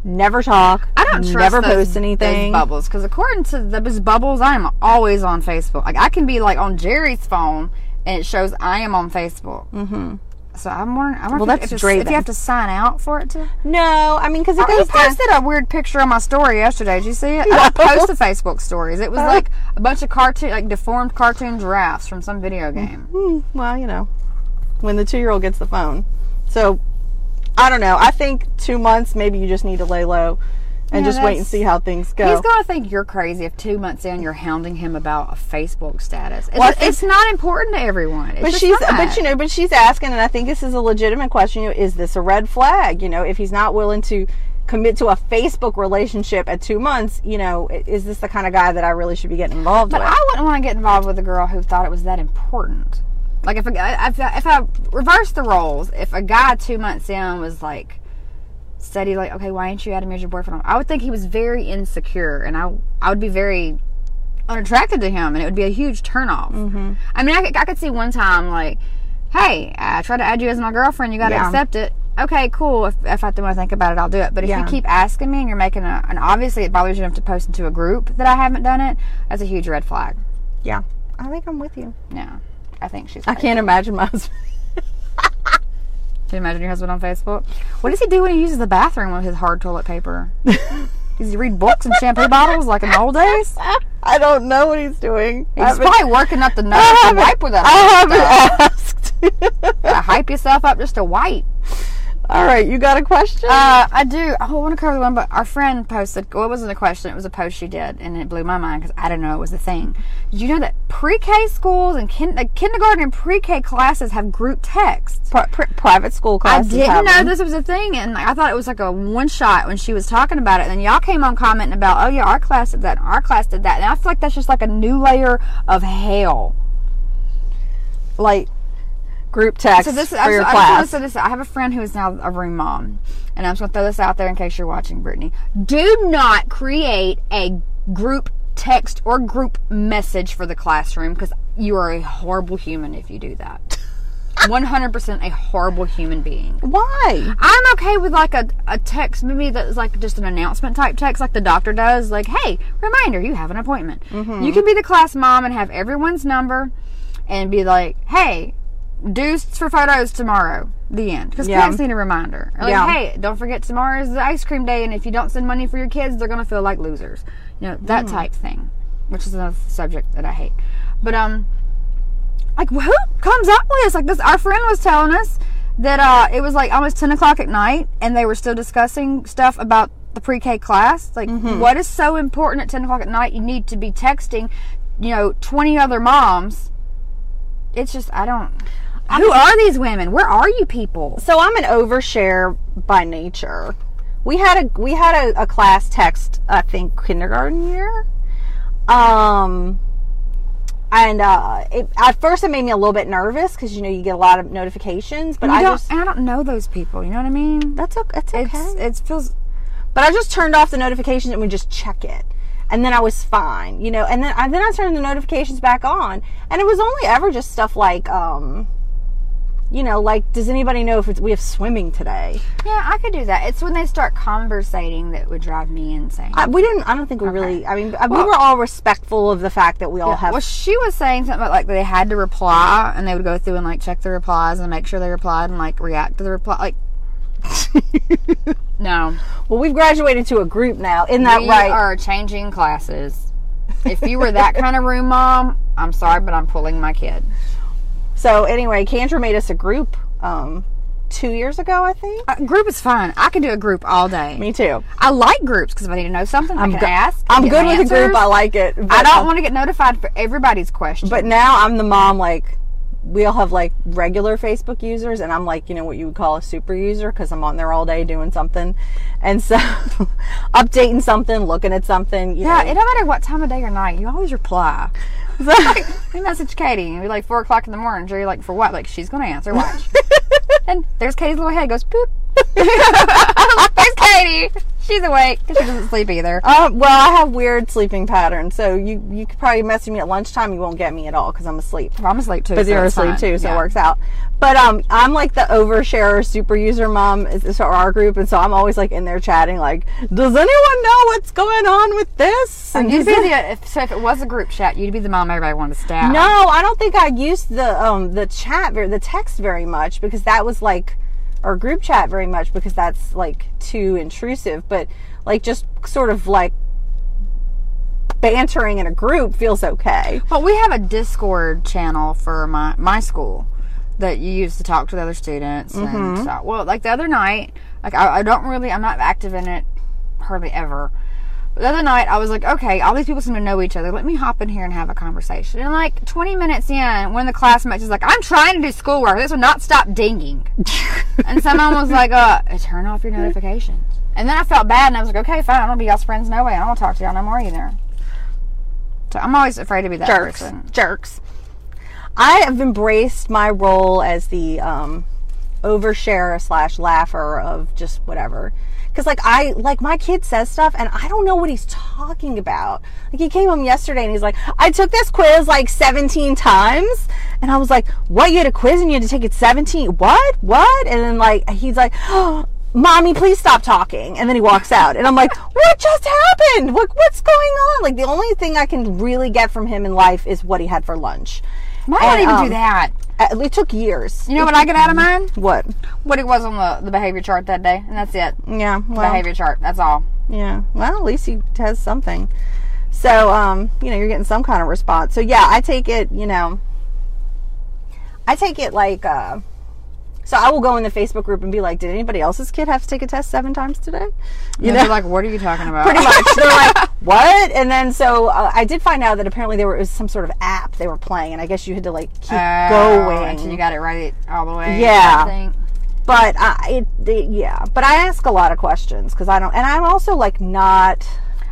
[SPEAKER 3] never talk,
[SPEAKER 2] I don't trust
[SPEAKER 3] never
[SPEAKER 2] those,
[SPEAKER 3] post anything.
[SPEAKER 2] Bubbles, because according to those bubbles, I am always on Facebook. Like I can be like on Jerry's phone, and it shows I am on Facebook. Mm-hmm. So I'm wondering. I wonder
[SPEAKER 3] Well,
[SPEAKER 2] if,
[SPEAKER 3] that's
[SPEAKER 2] if, it's- if you have to sign out for it to.
[SPEAKER 3] No, I mean because it goes down.
[SPEAKER 2] posted a weird picture on my story yesterday. Did you see it? I don't post the Facebook stories. It was like a bunch of cartoon, like deformed cartoon giraffes from some video game.
[SPEAKER 3] Hmm, well, you know, when the two-year-old gets the phone. So, I don't know. I think two months. Maybe you just need to lay low and
[SPEAKER 2] Yeah,
[SPEAKER 3] just wait and see how things go.
[SPEAKER 2] He's gonna think you're crazy if two months in you're hounding him about a Facebook status. It's,
[SPEAKER 3] Well, I think-
[SPEAKER 2] it's not important to everyone. It's
[SPEAKER 3] But she's,
[SPEAKER 2] not.
[SPEAKER 3] but you know, but she's asking, and I think this is a legitimate question. You know, is this a red flag? You know, if he's not willing to commit to a Facebook relationship at two months, you know, is this the kind of guy that I really should be getting involved
[SPEAKER 2] But
[SPEAKER 3] with?
[SPEAKER 2] I wouldn't want to get involved with a girl who thought it was that important. Like if a if, I- if I reverse the roles, if a guy two months in was like steady, like okay, why ain't you adding me as your boyfriend? I would think he was very insecure, and I I would be very unattracted to him, and it would be a huge turnoff. Mm-hmm. I mean, I could, I could see one time like, hey, I tried to add you as my girlfriend, you got to
[SPEAKER 3] Yeah.
[SPEAKER 2] accept it. Okay, cool. If, if I have to think about it, I'll do it. But if
[SPEAKER 3] Yeah.
[SPEAKER 2] you keep asking me and you're making a, and obviously it bothers you enough to post into a group that I haven't done it, that's a huge red flag.
[SPEAKER 3] yeah, I think I'm with you.
[SPEAKER 2] No, I think she's.
[SPEAKER 3] I can't imagine my husband.
[SPEAKER 2] Can you imagine your husband on Facebook? What does he do when he uses the bathroom with his hard toilet paper? does he read books and shampoo bottles like in the old days?
[SPEAKER 3] I don't know what he's doing.
[SPEAKER 2] He's probably working up the nose to wipe with that.
[SPEAKER 3] I haven't asked.
[SPEAKER 2] Hype yourself up just to wipe.
[SPEAKER 3] All right, you got a question?
[SPEAKER 2] Uh, I do. I want to cover the one, but our friend posted. Well, it wasn't a question; it was a post she did, and it blew my mind because I didn't know it was a thing. Did you know that pre-K schools and kin- like kindergarten and pre-K classes have group texts?
[SPEAKER 3] Pri- pri- private school classes.
[SPEAKER 2] I
[SPEAKER 3] didn't
[SPEAKER 2] know
[SPEAKER 3] them.
[SPEAKER 2] this was a thing, and I thought it was like a one shot when she was talking about it. And then y'all came on commenting about, oh yeah, our class did that, and our class did that, and I feel like that's just like a new layer of hell.
[SPEAKER 3] like group text
[SPEAKER 2] So this is
[SPEAKER 3] for your
[SPEAKER 2] I,
[SPEAKER 3] class.
[SPEAKER 2] I, this. I have a friend who is now a room mom, and I'm just gonna throw this out there in case you're watching, Brittany. Do not create a group text or group message for the classroom because you are a horrible human if you do that. 100% a horrible human being.
[SPEAKER 3] Why?
[SPEAKER 2] I'm okay with like a, a text, maybe that's like just an announcement type text, like the doctor does. Like, hey, reminder, you have an appointment. Mm-hmm. You can be the class mom and have everyone's number and be like, hey, due for photos tomorrow. The end. Because
[SPEAKER 3] Yeah.
[SPEAKER 2] parents need a reminder. Like,
[SPEAKER 3] Yeah.
[SPEAKER 2] hey, don't forget tomorrow is the ice cream day, and if you don't send money for your kids, they're gonna feel like losers. You know that type thing, which is another subject that I hate. But um, like who comes up with this? Like this, our friend was telling us that uh, it was like almost ten o'clock at night, and they were still discussing stuff about the pre-K class. Like, what is so important at ten o'clock at night? You need to be texting, you know, twenty other moms. It's just I don't. Who are these women? Where are you people?
[SPEAKER 3] So I'm an overshare by nature. We had a we had a, a class text, I think kindergarten year. Um and uh, it, at first it made me a little bit nervous because you know you get a lot of notifications, but
[SPEAKER 2] I don't.
[SPEAKER 3] just
[SPEAKER 2] I don't know those people. You know what I mean?
[SPEAKER 3] that's okay. That's okay.
[SPEAKER 2] It's it feels.
[SPEAKER 3] But I just turned off the notifications and we just check it. and then I was fine, you know. And then I then I turned the notifications back on, and it was only ever just stuff like, um, you know, like does anybody know if it's, we have swimming today?
[SPEAKER 2] Yeah, I could do that. It's when they start conversating that would drive me insane.
[SPEAKER 3] I, we didn't. I don't think we really. I mean, uh,
[SPEAKER 2] we
[SPEAKER 3] were all respectful of the fact that we all have.
[SPEAKER 2] well, she was saying something about like they had to reply, and they would go through and like check the replies and make sure they replied and like react to the reply. Like, no,
[SPEAKER 3] well, we've graduated to a group now. Isn't that
[SPEAKER 2] we
[SPEAKER 3] right?
[SPEAKER 2] are changing classes. If you were that kind of room mom, I'm sorry, but I'm pulling my kid.
[SPEAKER 3] So anyway, Kendra made us a group um, two years ago, I think.
[SPEAKER 2] A group is fine. I can do a group all day.
[SPEAKER 3] Me too.
[SPEAKER 2] I like groups because if I need to know something, i can
[SPEAKER 3] go-
[SPEAKER 2] ask.
[SPEAKER 3] I'm good with a group. I like it.
[SPEAKER 2] I don't want to get notified for everybody's question.
[SPEAKER 3] But now I'm the mom. Like we all have like regular Facebook users, and I'm like you know what you would call a super user because I'm on there all day doing something, and so updating something, looking at something. You
[SPEAKER 2] yeah,
[SPEAKER 3] know.
[SPEAKER 2] it don't matter what time of day or night, you always reply. Like, we message Katie, and be like four o'clock in the morning. You're like, for what? Like, she's gonna answer. Watch. and there's Katie's little head goes poop. there's Katie. She's awake because she doesn't sleep either.
[SPEAKER 3] Uh, well, I have weird sleeping patterns, so you you could probably message me at lunchtime. You won't get me at all because I'm asleep.
[SPEAKER 2] Well, I'm asleep too.
[SPEAKER 3] But
[SPEAKER 2] so
[SPEAKER 3] you're asleep
[SPEAKER 2] fine.
[SPEAKER 3] too, so
[SPEAKER 2] Yeah.
[SPEAKER 3] it works out. But um, I'm like the oversharer super user mom is for our group, and so I'm always like in there chatting, like, does anyone know what's going on with this? And
[SPEAKER 2] You'd be the, if, so if it was a group chat, you'd be the mom everybody wanted to stab.
[SPEAKER 3] no, I don't think I used the um the chat the text very much because that was like or group chat very much because that's like too intrusive. But like just sort of like bantering in a group feels okay.
[SPEAKER 2] But we have a Discord channel for my my school that you use to talk to the other students
[SPEAKER 3] Mm-hmm.
[SPEAKER 2] and so well like the other night like I, I don't really I'm not active in it hardly ever. The other night I was like, okay, all these people seem to know each other. Let me hop in here and have a conversation. And like 20 minutes in, one of the classmates is like, I'm trying to do schoolwork. This will not stop dinging. and someone was like, uh, turn off your notifications. And then I felt bad and I was like, okay, fine. I don't going to be y'all's friends no way. I don't want to talk to y'all no more either. So I'm always afraid to be that
[SPEAKER 3] jerks,
[SPEAKER 2] person.
[SPEAKER 3] jerks. I have embraced my role as the um, oversharer slash laugher of just whatever. Because like I like my kid says stuff and I don't know what he's talking about. Like he came home yesterday and he's like, I took this quiz like 17 times, and I was like, What? You had a quiz and you had to take it 17? What? What? And then like he's like, oh, Mommy, please stop talking. And then he walks out. And I'm like, what just happened? What, what's going on? Like, the only thing I can really get from him in life is what he had for lunch.
[SPEAKER 2] Mine don't even
[SPEAKER 3] um,
[SPEAKER 2] do that.
[SPEAKER 3] Uh, It took years.
[SPEAKER 2] You know what I get out of mine?
[SPEAKER 3] What?
[SPEAKER 2] What it was on the, the behavior chart that day, and that's it.
[SPEAKER 3] Yeah. Well,
[SPEAKER 2] behavior chart. That's all.
[SPEAKER 3] Yeah. Well, at least he has something. So, um, you know, you're getting some kind of response. So, yeah, I take it, you know, I take it like, uh, so I will go in the Facebook group and be like, did anybody else's kid have to take a test seven times today?
[SPEAKER 2] You know, like, what are you talking about?
[SPEAKER 3] pretty much. They're like, what? And then so uh, I did find out that apparently there was some sort of app they were playing, and I guess you had to like keep
[SPEAKER 2] Oh,
[SPEAKER 3] going.
[SPEAKER 2] until you got it right all the way.
[SPEAKER 3] Yeah.
[SPEAKER 2] I think.
[SPEAKER 3] but I, it, it, yeah, but I ask a lot of questions because I don't, and I'm also like not.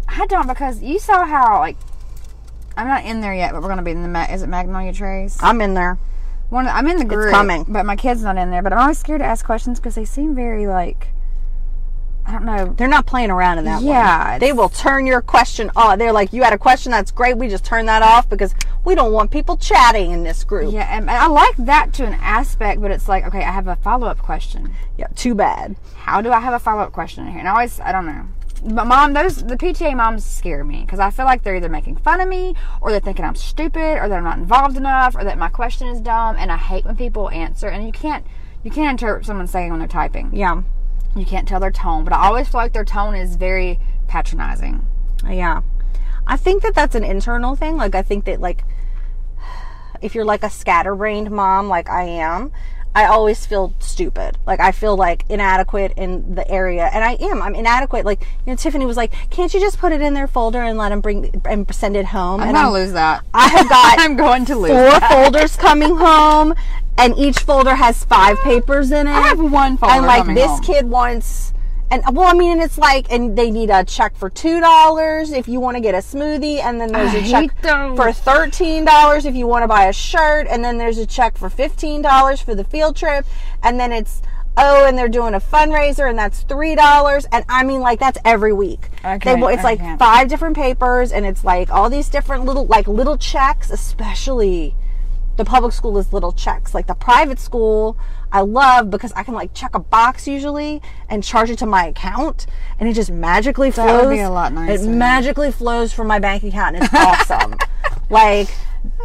[SPEAKER 2] I don't because you saw how like I'm not in there yet, but we're gonna be in the Ma- is it Magnolia Trace?
[SPEAKER 3] I'm in there.
[SPEAKER 2] One, I'm in the group,
[SPEAKER 3] coming.
[SPEAKER 2] but my kid's not in there. But I'm always scared to ask questions because they seem very like I don't know.
[SPEAKER 3] They're not playing around in that one.
[SPEAKER 2] Yeah,
[SPEAKER 3] They will turn your question off. They're like, you had a question, that's great. We just turn that off because we don't want people chatting in this group.
[SPEAKER 2] Yeah, and and I like that to an aspect, but it's like okay, I have a follow up question.
[SPEAKER 3] Yeah, too bad.
[SPEAKER 2] How do I have a follow up question in here? And I always I don't know. But mom, those the PTA moms scare me because I feel like they're either making fun of me, or they're thinking I'm stupid, or that I'm not involved enough, or that my question is dumb. And I hate when people answer, and you can't you can't interpret someone saying when they're typing.
[SPEAKER 3] Yeah.
[SPEAKER 2] You can't tell their tone, but I always feel like their tone is very patronizing.
[SPEAKER 3] Yeah. I think that that's an internal thing. Like, I think that, like, if you're like a scatterbrained mom, like I am, I always feel stupid. Like, I feel like inadequate in the area. And I am. I'm inadequate. Like, you know, Tiffany was like, can't you just put it in their folder and let them bring and send it home?
[SPEAKER 2] I'm
[SPEAKER 3] and
[SPEAKER 2] gonna lose that.
[SPEAKER 3] I have got
[SPEAKER 2] I'm going to lose.
[SPEAKER 3] four
[SPEAKER 2] that.
[SPEAKER 3] folders coming home, and each folder has five papers in it.
[SPEAKER 2] I have one folder
[SPEAKER 3] and like this
[SPEAKER 2] home.
[SPEAKER 3] kid wants. And well, I mean, and it's like, and they need a check for two dollars if you want to get a smoothie, and then there's
[SPEAKER 2] I
[SPEAKER 3] a check
[SPEAKER 2] those.
[SPEAKER 3] for thirteen dollars if you want to buy a shirt, and then there's a check for fifteen dollars for the field trip, and then it's oh, and they're doing a fundraiser, and that's three dollars, and I mean, like that's every week.
[SPEAKER 2] Okay,
[SPEAKER 3] They, it's like
[SPEAKER 2] okay.
[SPEAKER 3] five different papers, and it's like all these different little, like little checks, especially the public school is little checks. Like the private school, I love because I can like check a box usually and charge it to my account, and it just magically flows.
[SPEAKER 2] That would be a lot nicer.
[SPEAKER 3] It magically flows from my bank account, and it's awesome. like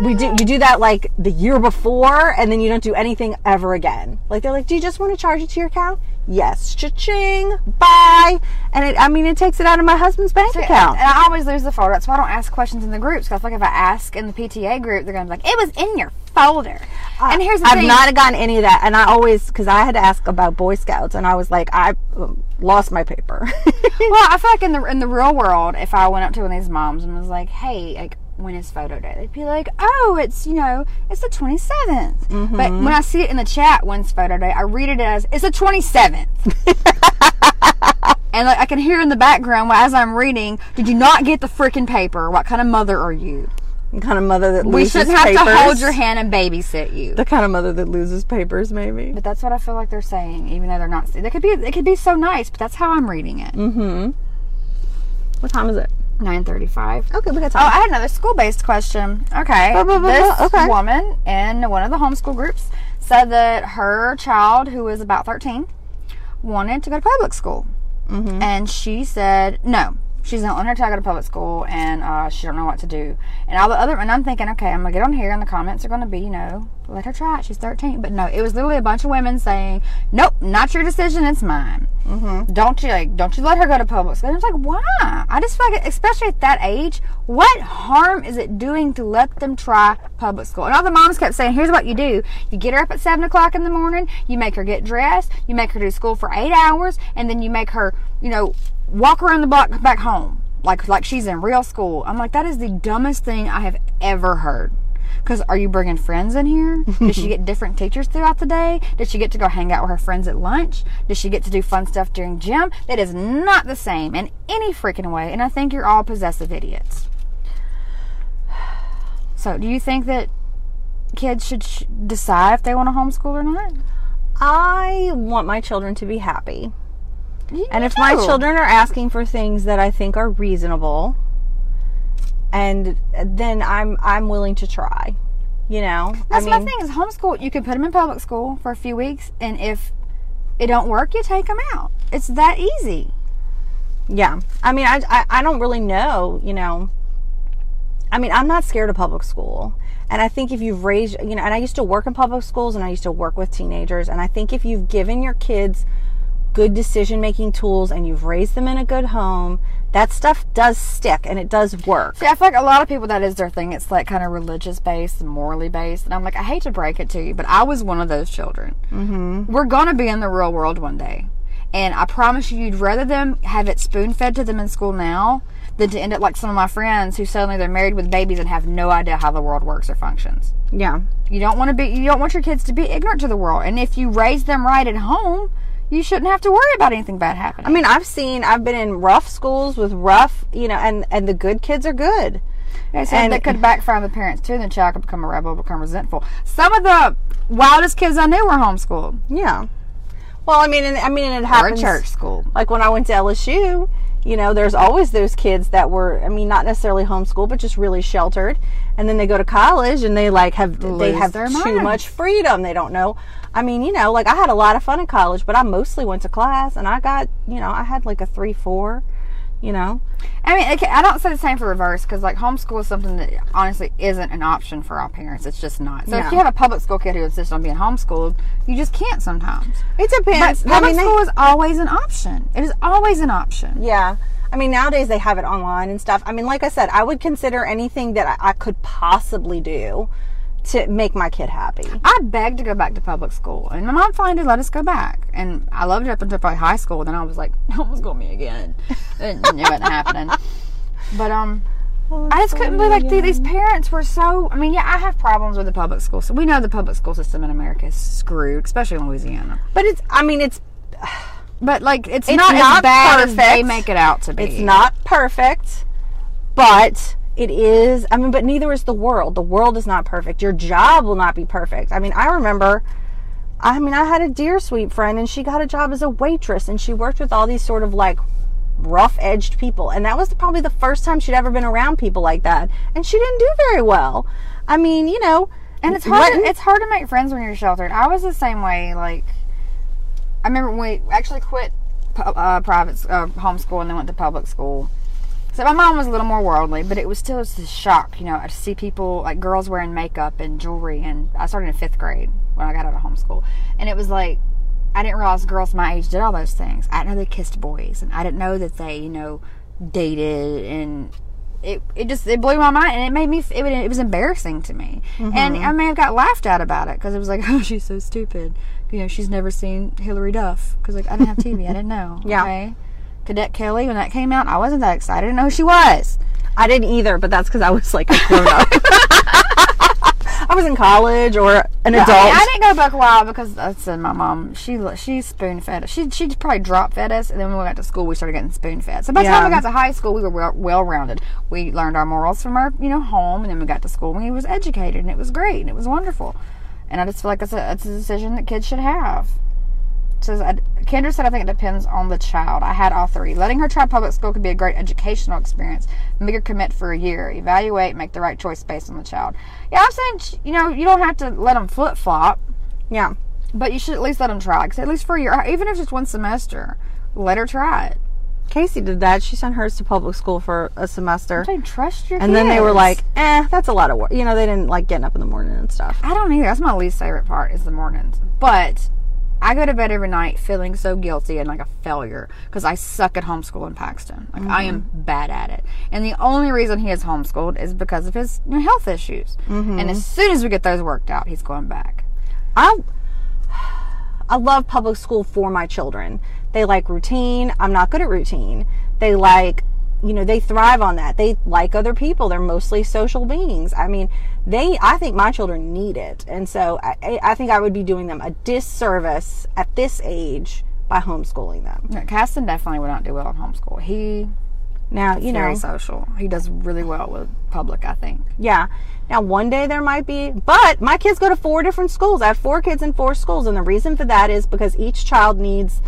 [SPEAKER 3] we do, you do that like the year before, and then you don't do anything ever again. Like they're like, "Do you just want to charge it to your account?" Yes, cha-ching, bye. And it, I mean, it takes it out of my husband's bank
[SPEAKER 2] And,
[SPEAKER 3] account.
[SPEAKER 2] and I always lose the folder. That's why I don't ask questions in the groups. Because like if I ask in the PTA group, they're going to be like, "It was in your folder." and here's the
[SPEAKER 3] I've
[SPEAKER 2] thing:
[SPEAKER 3] not gotten any of that, and I always because I had to ask about Boy Scouts, and I was like, I um, lost my paper.
[SPEAKER 2] well, I feel like in the in the real world, if I went up to one of these moms and was like, "Hey, like." When is photo day? They'd be like, "Oh, it's you know, it's the 27th."
[SPEAKER 3] Mm-hmm.
[SPEAKER 2] But when I see it in the chat, when's photo day? I read it as it's the 27th. and like I can hear in the background as I'm reading, "Did you not get the freaking paper? What kind of mother are you?
[SPEAKER 3] the kind of mother that
[SPEAKER 2] We shouldn't have
[SPEAKER 3] papers.
[SPEAKER 2] to hold your hand and babysit you."
[SPEAKER 3] The kind of mother that loses papers, maybe.
[SPEAKER 2] But that's what I feel like they're saying, even though they're not. They could be. It could be so nice, but that's how I'm reading it.
[SPEAKER 3] Mm-hmm. What time is it?
[SPEAKER 2] Nine thirty-five.
[SPEAKER 3] Okay, we got
[SPEAKER 2] Oh. I had another school-based question. Okay,
[SPEAKER 3] Blah, blah, blah,
[SPEAKER 2] this.
[SPEAKER 3] Okay.
[SPEAKER 2] woman in one of the homeschool groups said that her child, who was about thirteen, wanted to go to public school,
[SPEAKER 3] Mm-hmm.
[SPEAKER 2] and she said no. She's letting her child go to public school, and uh, she don't know what to do. And all the other, and I'm thinking, okay, I'm gonna get on here, and the comments are gonna be, you know, let her try it. She's 13, but no, it was literally a bunch of women saying, nope, not your decision, it's mine. Mm-hmm. Don't you like? Don't you let her go to public school? And I was like, why? I just feel like, especially at that age, what harm is it doing to let them try public school? And all the moms kept saying, here's what you do: you get her up at seven o'clock in the morning, you make her get dressed, you make her do school for eight hours, and then you make her, you know, walk around the block back home like like she's in real school. I'm like, that is the dumbest thing I have ever heard. Because are you bringing friends in here? Does she get different teachers throughout the day? Does she get to go hang out with her friends at lunch? Does she get to do fun stuff during gym? That is not the same in any freaking way. And I think you're all possessive idiots. So, do you think that kids should sh- decide if they want to homeschool or not?
[SPEAKER 3] I want my children to be happy. And if my children are asking for things that I think are reasonable, and then I'm I'm willing to try. You know,
[SPEAKER 2] That's
[SPEAKER 3] I
[SPEAKER 2] my thing is homeschool. You can put them in public school for a few weeks, and if it don't work, you take them out. It's that easy.
[SPEAKER 3] Yeah. I mean, I, I, I don't really know, you know. I mean, I'm not scared of public school. And I think if you've raised, you know, and I used to work in public schools and I used to work with teenagers. And I think if you've given your kids good decision making tools and you've raised them in a good home, that stuff does stick and it does work.
[SPEAKER 2] See, I feel like a lot of people that is their thing. It's like kind of religious based and morally based, and I'm like, I hate to break it to you, but I was one of those children. Mm-hmm. We're gonna be in the real world one day, and I promise you, you'd rather them have it spoon fed to them in school now than to end up like some of my friends who suddenly they're married with babies and have no idea how the world works or functions.
[SPEAKER 3] Yeah.
[SPEAKER 2] You don't want to be you don't want your kids to be ignorant to the world. And if you raise them right at home, you shouldn't have to worry about anything bad happening.
[SPEAKER 3] I mean, I've seen, I've been in rough schools with rough, you know, and, and the good kids are good.
[SPEAKER 2] They said
[SPEAKER 3] and-
[SPEAKER 2] that could backfire on the parents too, and the child could become a rebel, become resentful. Some of the wildest kids I knew were homeschooled
[SPEAKER 3] Yeah. Well, I mean, and, I mean, it
[SPEAKER 2] or
[SPEAKER 3] happens.
[SPEAKER 2] church school.
[SPEAKER 3] like when I went to LSU, you know, there's always those kids that were, I mean, not necessarily homeschooled, but just really sheltered. And then they go to college and they like have, they have too
[SPEAKER 2] mind.
[SPEAKER 3] much freedom. They don't know. I mean, you know, like I had a lot of fun in college, but I mostly went to class and I got, you know, I had like a three, four, you know.
[SPEAKER 2] I mean, okay, I don't say the same for reverse because like homeschool is something that honestly isn't an option for our parents. It's just not. So
[SPEAKER 3] No.
[SPEAKER 2] if you have a public school kid who insists on being homeschooled, you just can't sometimes.
[SPEAKER 3] It
[SPEAKER 2] But
[SPEAKER 3] depends.
[SPEAKER 2] public
[SPEAKER 3] I mean, they-
[SPEAKER 2] school is always an option. It is always an option.
[SPEAKER 3] Yeah. I mean, nowadays they have it online and stuff. I mean, like I said, I would consider anything that I, I could possibly do to make my kid happy.
[SPEAKER 2] I begged to go back to public school, and my mom finally let us go back. And I loved it up until probably high school. Then I was like, homeschool me again. it, it wasn't happening. But um, I just couldn't believe like the, these parents were so. I mean, yeah, I have problems with the public school. So we know the public school system in America is screwed, especially in Louisiana.
[SPEAKER 3] But it's, I mean, it's
[SPEAKER 2] But like, it's,
[SPEAKER 3] It's
[SPEAKER 2] not,
[SPEAKER 3] not
[SPEAKER 2] as bad as they make it out to be.
[SPEAKER 3] It's not perfect, but it is. I mean, but neither is the world. The world is not perfect. Your job will not be perfect. I mean, I remember I mean, I had a dear sweet friend and she got a job as a waitress and she worked with all these sort of like rough edged people. And that was probably the first time she'd ever been around people like that. And she didn't do very well. I mean, you know,
[SPEAKER 2] And it's hard. To, it's hard to make friends when you're sheltered. I was the same way. Like, I remember when we actually quit uh, private uh, homeschool and then went to public school. So my mom was a little more worldly, but it was still just a shock, you know, to see people like girls wearing makeup and jewelry. And I started in fifth grade when I got out of homeschool, and it was like I didn't realize girls my age did all those things. I didn't know they kissed boys, and I didn't know that they, you know, dated and. It, it just it blew my mind and it made me it, it was embarrassing to me and I may have got laughed at about it because it was like oh she's so stupid you know she's never seen Hilary Duff because like I didn't have TV I didn't know
[SPEAKER 3] Yeah.
[SPEAKER 2] okay Cadet Kelly when that came out I wasn't that excited I didn't know who she was
[SPEAKER 3] I didn't either, but that's because I was like a grown up. I was in college or an adult.
[SPEAKER 2] I, mean, I didn't go back a while because uh, I said my mom she she spoon fed us. She she probably drop fed us, and then when we got to school, we started getting spoon fed. So by the time we got to high school, we were well rounded. We learned our morals from our you know home, and then we got to school, and we was educated, and it was great, and it was wonderful. And I just feel like it's a it's a decision that kids should have. Says Kendra said, I think it depends on the child. I had all three. Letting her try public school could be a great educational experience. Make her commit for a year, evaluate, make the right choice based on the child. Yeah, I'm saying, you know, you don't have to let them flip flop,
[SPEAKER 3] yeah.
[SPEAKER 2] but you should at least let them try. 'Cause at least for a year, even if it's just one semester, let her try it.
[SPEAKER 3] Casey did that. She sent hers to public school for a semester.
[SPEAKER 2] Don't trust your
[SPEAKER 3] And then they were like, eh, that's a lot of work. You know, they didn't like getting up in the morning and stuff.
[SPEAKER 2] I don't either. That's my least favorite part is the mornings. But I go to bed every night feeling so guilty and like a failure because I suck at homeschool in Paxton. Like I am bad at it. And the only reason he is homeschooled is because of his health issues. And as soon as we get those worked out, he's going back.
[SPEAKER 3] I I love public school for my children. They like routine. I'm not good at routine. They like, you know, they thrive on that. They like other people. They're mostly social beings. I mean, they, I think my children need it. And so I, I- think I would be doing them a disservice at this age by homeschooling them.
[SPEAKER 2] Yeah, Caston definitely would not do well in homeschool. He
[SPEAKER 3] Now, you know,
[SPEAKER 2] very social. He does really well with public, I think.
[SPEAKER 3] Yeah. Now, one day there might be, but my kids go to four different schools. I have four kids in four schools, and the reason for that is because each child needs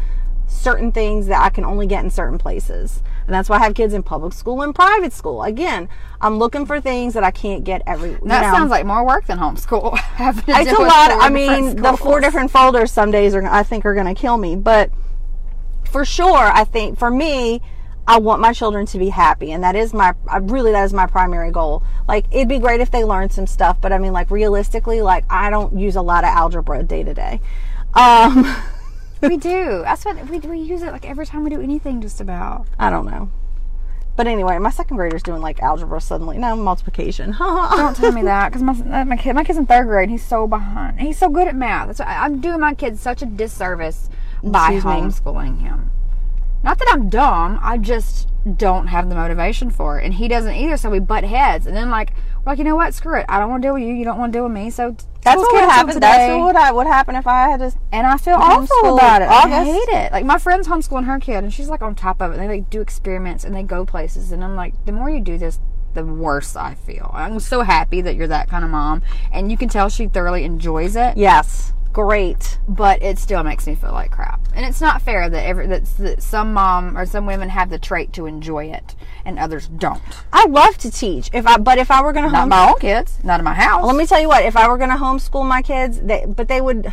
[SPEAKER 3] certain things that I can only get in certain places. And that's why I have kids in public school and private school. Again, I'm looking for things that I can't get every.
[SPEAKER 2] That
[SPEAKER 3] know.
[SPEAKER 2] sounds like more work than homeschool.
[SPEAKER 3] it's a lot. I mean, the four different folders some days are, I think, are going to kill me. But for sure, I think for me, I want my children to be happy, and that is my. I really, that is my primary goal. Like, it'd be great if they learned some stuff, but I mean, like realistically, like I don't use a lot of algebra day to day. Um,
[SPEAKER 2] we do. That's what we we use it like every time we do anything. Just about.
[SPEAKER 3] I don't know. But anyway, my second grader's doing like algebra suddenly. No, multiplication.
[SPEAKER 2] Don't tell me that because my uh, my kid my kid's in third grade. and He's so behind. He's so good at math. That's I- I'm doing my kid such a disservice by
[SPEAKER 3] Excuse me?
[SPEAKER 2] homeschooling him. Not that I'm dumb. I just don't have the motivation for it, and he doesn't either. So we butt heads, and then like we're like, you know what? Screw it. I don't want to deal with you. You don't want to deal with me. So
[SPEAKER 3] That's what would happen.
[SPEAKER 2] today.
[SPEAKER 3] That's what would, I, would happen if I had to.
[SPEAKER 2] and I feel awful about it. I hate it. Like my friend's homeschooling her kid, and she's like on top of it. And they like do experiments and they go places, and I'm like, the more you do this, the worse I feel. I'm so happy that you're that kind of mom, and you can tell she thoroughly enjoys it.
[SPEAKER 3] Yes, great.
[SPEAKER 2] But it still makes me feel like crap, and it's not fair that every that, that some mom or some women have the trait to enjoy it and others don't.
[SPEAKER 3] I love to teach. If I, but if I were going to
[SPEAKER 2] Not
[SPEAKER 3] home,
[SPEAKER 2] my own kids, not in my house.
[SPEAKER 3] let me tell you what. If I were going to homeschool my kids, they, but they would.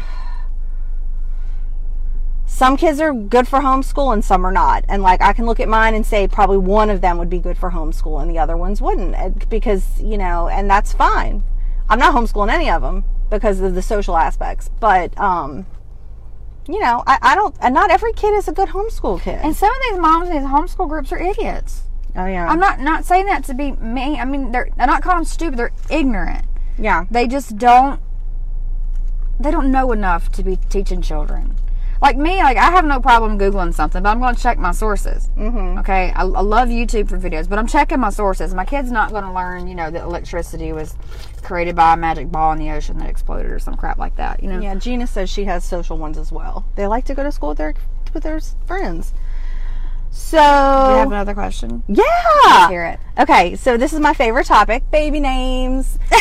[SPEAKER 3] Some kids are good for homeschool and some are not. And like I can look at mine and say probably one of them would be good for homeschool and the other ones wouldn't eh, because, you know, and that's fine. I'm not homeschooling any of them because of the social aspects. But um you know, I, I don't and not every kid is a good homeschool kid.
[SPEAKER 2] and some of these moms in these homeschool groups are idiots.
[SPEAKER 3] oh yeah.
[SPEAKER 2] I'm not not saying that to be mean. I mean, they're I'm not calling them stupid. They're ignorant.
[SPEAKER 3] yeah.
[SPEAKER 2] They just don't. They don't know enough to be teaching children. Like me, like I have no problem googling something, but I'm going to check my sources. Mm-hmm. Okay, I, I love YouTube for videos, but I'm checking my sources. My kid's not going to learn, you know, that electricity was created by a magic ball in the ocean that exploded or some crap like that. You know.
[SPEAKER 3] Yeah, Gina says she has social ones as well. They like to go to school with their with their friends. So
[SPEAKER 2] We have another question.
[SPEAKER 3] yeah.
[SPEAKER 2] Hear it.
[SPEAKER 3] Okay, so this is my favorite topic: baby names.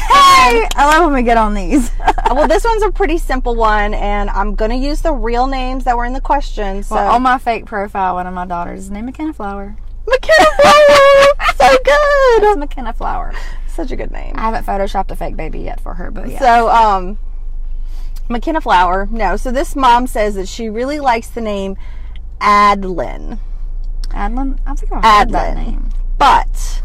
[SPEAKER 2] Hey, I love when we get on these.
[SPEAKER 3] well, this one's a pretty simple one, and I'm gonna use the real names that were in the question. So
[SPEAKER 2] well, on my fake profile, one of my daughters is named McKenna Flower.
[SPEAKER 3] McKenna Flower, so good,
[SPEAKER 2] McKenna Flower.
[SPEAKER 3] such a good name.
[SPEAKER 2] I haven't photoshopped a fake baby yet for her, but yeah.
[SPEAKER 3] So, um, McKenna Flower. No, so this mom says that she really likes the name Adlin,
[SPEAKER 2] Adlin, I think I've heard that
[SPEAKER 3] Adlin.
[SPEAKER 2] name.
[SPEAKER 3] but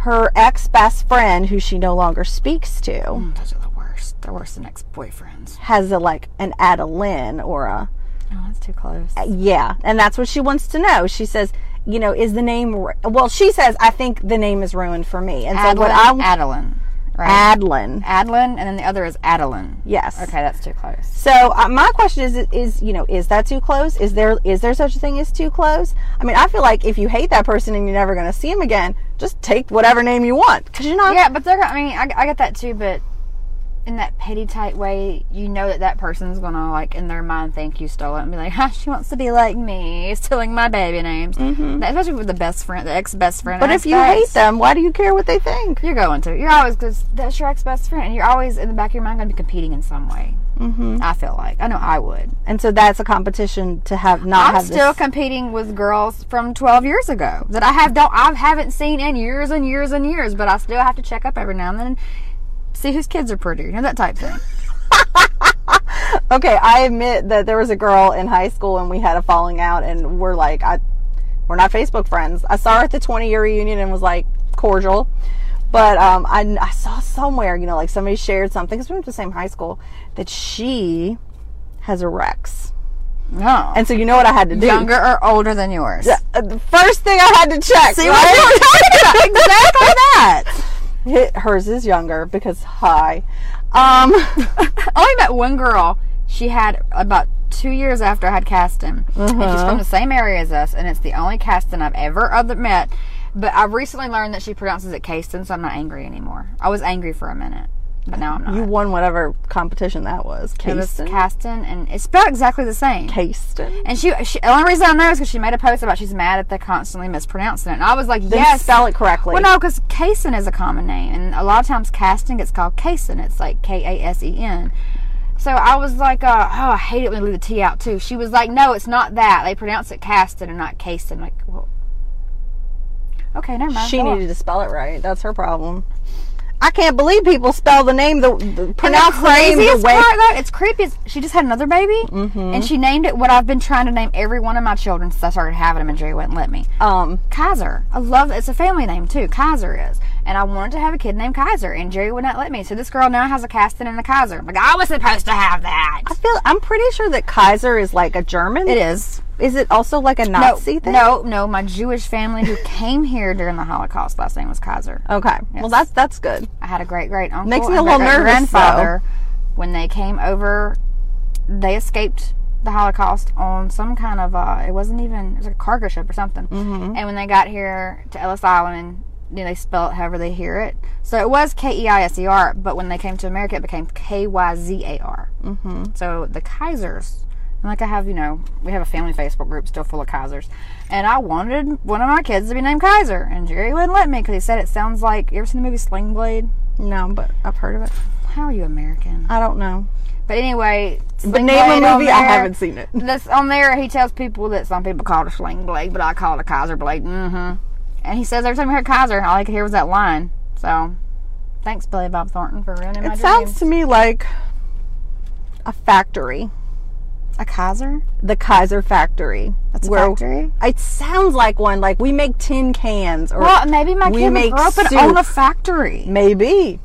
[SPEAKER 3] her ex best friend, who she no longer speaks to,
[SPEAKER 2] Mm, those are the worst. They're worse than ex-boyfriends.
[SPEAKER 3] has a like an Adeline or a
[SPEAKER 2] Oh, that's too close.
[SPEAKER 3] yeah, and that's what she wants to know. She says, you know, is the name well? She says, I think the name is ruined for me, and so what I
[SPEAKER 2] Adlin, Adeline, right?
[SPEAKER 3] Adlin,
[SPEAKER 2] Adeline, and then the other is Adeline.
[SPEAKER 3] yes,
[SPEAKER 2] Okay, that's too close.
[SPEAKER 3] So uh, my question is, is you know, is that too close? Is there is there such a thing as too close? I mean, I feel like if you hate that person and you're never going to see him again, just take whatever name you want because you're not.
[SPEAKER 2] Yeah, but they're. I mean, I, I get that too, but in that petty tight way, you know that that person's gonna like in their mind think you stole it and be like, "Ha, she wants to be like me, stealing my baby names." Mm-hmm. Especially with the best friend, the ex best friend.
[SPEAKER 3] But if you hate them, why do you care what they think?
[SPEAKER 2] you're going to. You're always because that's your ex best friend. And you're always in the back of your mind going to be competing in some way. Mm-hmm. I feel like I know I would.
[SPEAKER 3] And so that's a competition to have not
[SPEAKER 2] I'm
[SPEAKER 3] have
[SPEAKER 2] still competing with girls from 12 years ago that I have don't I haven't seen in years and years and years, but I still have to check up every now and then and see whose kids are prettier, you know that type thing.
[SPEAKER 3] okay, I admit that there was a girl in high school and we had a falling out, and we're like, I, we're not Facebook friends. I saw her at the 20 year reunion and was like cordial. But um, I, I saw somewhere, you know, like somebody shared something because we went to the same high school that she has a Rex.
[SPEAKER 2] No.
[SPEAKER 3] And so you know what I had to do?
[SPEAKER 2] younger or older than yours.
[SPEAKER 3] Uh, the first thing I had to check.
[SPEAKER 2] See
[SPEAKER 3] right?
[SPEAKER 2] what you were talking about? Exactly that.
[SPEAKER 3] It- Hers is younger because hi. Um,
[SPEAKER 2] I only met one girl. She had about two years after I had cast him, and she's from the same area as us, and it's the only Caston I've ever other met. But I've recently learned that she pronounces it Caston, so I'm not angry anymore. I was angry for a minute, but now I'm not.
[SPEAKER 3] you won whatever competition that was.
[SPEAKER 2] It was
[SPEAKER 3] Caston.
[SPEAKER 2] Caston, and it's spelled exactly the same.
[SPEAKER 3] Caston.
[SPEAKER 2] And she, she, the only reason I know is because she made a post about she's mad at the constantly mispronouncing it, and I was like,
[SPEAKER 3] Then
[SPEAKER 2] yes,
[SPEAKER 3] spell it correctly.
[SPEAKER 2] Well, no, because Kasen is a common name, and a lot of times Caston gets called Kasen. It's like K A S E N. So I was like, uh, oh, I hate it when they leave the T out too. She was like, no, it's not that. They pronounce it Caston and not Kasen. Like, well, okay, never mind.
[SPEAKER 3] She needed to spell it right. That's her problem. I can't believe people spell the name the, the pronounce the name the
[SPEAKER 2] craziest
[SPEAKER 3] way.
[SPEAKER 2] part, though, it's creepy. She just had another baby, and she named it what I've been trying to name every one of my children since I started having them, and Jerry wouldn't let me.
[SPEAKER 3] Um,
[SPEAKER 2] Kaiser. I love it. it's a family name too. Kaiser is. And I wanted to have a kid named Kaiser and Jerry would not let me. So this girl now has a Caston and a Kaiser. Like I was supposed to have that.
[SPEAKER 3] I feel I'm pretty sure that Kaiser is like a German.
[SPEAKER 2] It is.
[SPEAKER 3] Is it also like a
[SPEAKER 2] No,
[SPEAKER 3] Nazi thing?
[SPEAKER 2] no, no. My Jewish family who came here during the Holocaust last name was Kaiser.
[SPEAKER 3] Okay. Well, that's that's good.
[SPEAKER 2] I had a great great uncle.
[SPEAKER 3] Makes me a little nervous,
[SPEAKER 2] grandfather. When they came over, they escaped the Holocaust on some kind of uh, it wasn't even it was like a cargo ship or something. Mm-hmm. And when they got here to Ellis Island, you know, they spell it however they hear it. So it was K E I S E R, but when they came to America, it became K Y Z A R. Mm-hmm. So the Kaisers. and Like I have, you know, we have a family Facebook group still full of Kaisers, and I wanted one of my kids to be named Kaiser, and Jerry wouldn't let me because he said it sounds like. You ever seen the movie Sling Blade?
[SPEAKER 3] No, but I've heard of it.
[SPEAKER 2] How are you American?
[SPEAKER 3] I don't know.
[SPEAKER 2] But anyway,
[SPEAKER 3] The
[SPEAKER 2] Sling
[SPEAKER 3] name of the movie, I haven't seen it.
[SPEAKER 2] That's on there. He tells people that some people call it a sling blade, but I call it a Kaiser blade. Mm-hmm. And he says every time I heard Kaiser, all I could hear was that line. So, thanks, Billy Bob Thornton, for ruining my
[SPEAKER 3] It sounds
[SPEAKER 2] dreams.
[SPEAKER 3] to me like a factory.
[SPEAKER 2] a Kaiser.
[SPEAKER 3] The Kaiser factory.
[SPEAKER 2] That's a factory.
[SPEAKER 3] It sounds like one. Like we make tin cans or
[SPEAKER 2] Well, maybe my
[SPEAKER 3] we
[SPEAKER 2] kid
[SPEAKER 3] make
[SPEAKER 2] grow up and
[SPEAKER 3] soup.
[SPEAKER 2] own a factory.
[SPEAKER 3] maybe.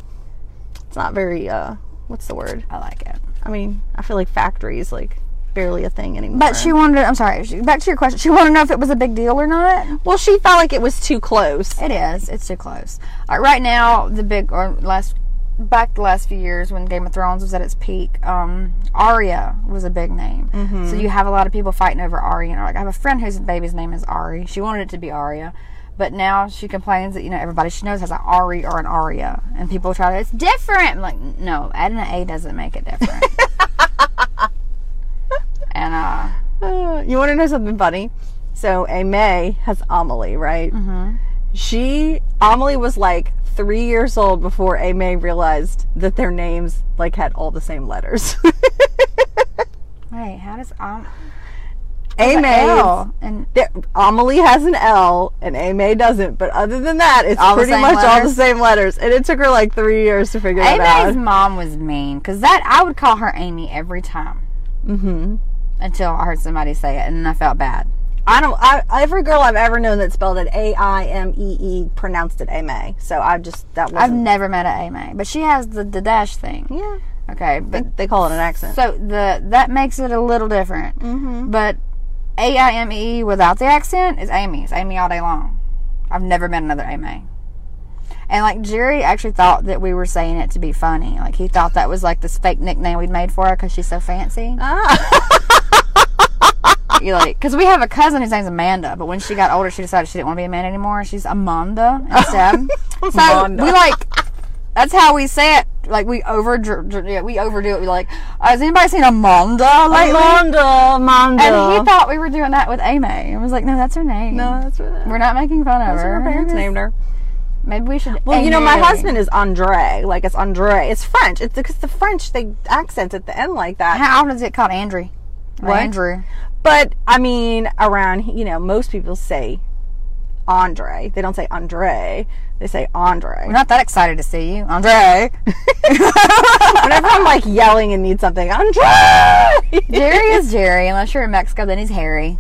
[SPEAKER 3] It's not very uh what's the word?
[SPEAKER 2] I like it.
[SPEAKER 3] I mean, I feel like factories like barely a thing anymore.
[SPEAKER 2] But she wanted. I'm sorry. she- Back to your question. She wanted to know if it was a big deal or not.
[SPEAKER 3] well, she felt like it was too close.
[SPEAKER 2] It is. It's too close. All right, right now, the big or last back the last few years when Game of Thrones was at its peak, um, Arya was a big name. So you have a lot of people fighting over Arya. And like I have a friend whose baby's name is Ari. She wanted it to be Arya. But now she complains that you know everybody she knows has an Ari or an Aria, and people try to it's different. I'm like, no, adding an A doesn't make it different. and uh,
[SPEAKER 3] Uh, you want to know something funny? So A May has Amelie, right? Mm-hmm. She Amelie was like three years old before A May realized that their names like had all the same letters.
[SPEAKER 2] Wait, how does um
[SPEAKER 3] A May
[SPEAKER 2] and
[SPEAKER 3] there, Amelie has an L and A May doesn't, but other than that, it's pretty much all the same letters. And it took her like three years to figure that out.
[SPEAKER 2] Amy's
[SPEAKER 3] out.
[SPEAKER 2] mom was mean because that I would call her Amy every time
[SPEAKER 3] Mm-hmm.
[SPEAKER 2] Until I heard somebody say it and then I felt bad.
[SPEAKER 3] I don't. I, every girl I've ever known that spelled it A I M E E pronounced it A May. So I just that
[SPEAKER 2] was.
[SPEAKER 3] I've
[SPEAKER 2] never met an Amy, but she has the, the dash thing.
[SPEAKER 3] yeah,
[SPEAKER 2] Okay, but
[SPEAKER 3] they call it an accent.
[SPEAKER 2] so the that makes it a little different.
[SPEAKER 3] Mm-hmm.
[SPEAKER 2] But A I M E without the accent is Amy. It's Amy all day long. I've never met another Amy. And like Jerry actually thought that we were saying it to be funny. Like he thought that was like this fake nickname we'd made for her because she's so fancy.
[SPEAKER 3] Ah.
[SPEAKER 2] You like because we have a cousin whose name's Amanda, but when she got older, she decided she didn't want to be Amanda anymore. She's Amanda instead. so
[SPEAKER 3] Amanda.
[SPEAKER 2] we like that's how we say it. Like we over yeah, we overdo it. We like uh, has anybody seen Amanda lately?
[SPEAKER 3] Amanda, Amanda.
[SPEAKER 2] And he thought we were doing that with Amy. I was like, no, that's her name.
[SPEAKER 3] no, that's what,
[SPEAKER 2] we're not making fun of
[SPEAKER 3] that's
[SPEAKER 2] her.
[SPEAKER 3] her parents named her.
[SPEAKER 2] Maybe we should.
[SPEAKER 3] Well, you know, my husband is Andre. Like it's Andre. It's French. It's because the French they accent at the end like that.
[SPEAKER 2] How often is it called Andrew?
[SPEAKER 3] What?
[SPEAKER 2] Andrew.
[SPEAKER 3] But I mean, around you know, most people say Andre. They don't say Andre. They say Andre.
[SPEAKER 2] We're not that excited to see you, Andre.
[SPEAKER 3] Whenever I'm like yelling and need something, Andre.
[SPEAKER 2] Jerry is Jerry. Unless you're in Mexico, then he's Harry.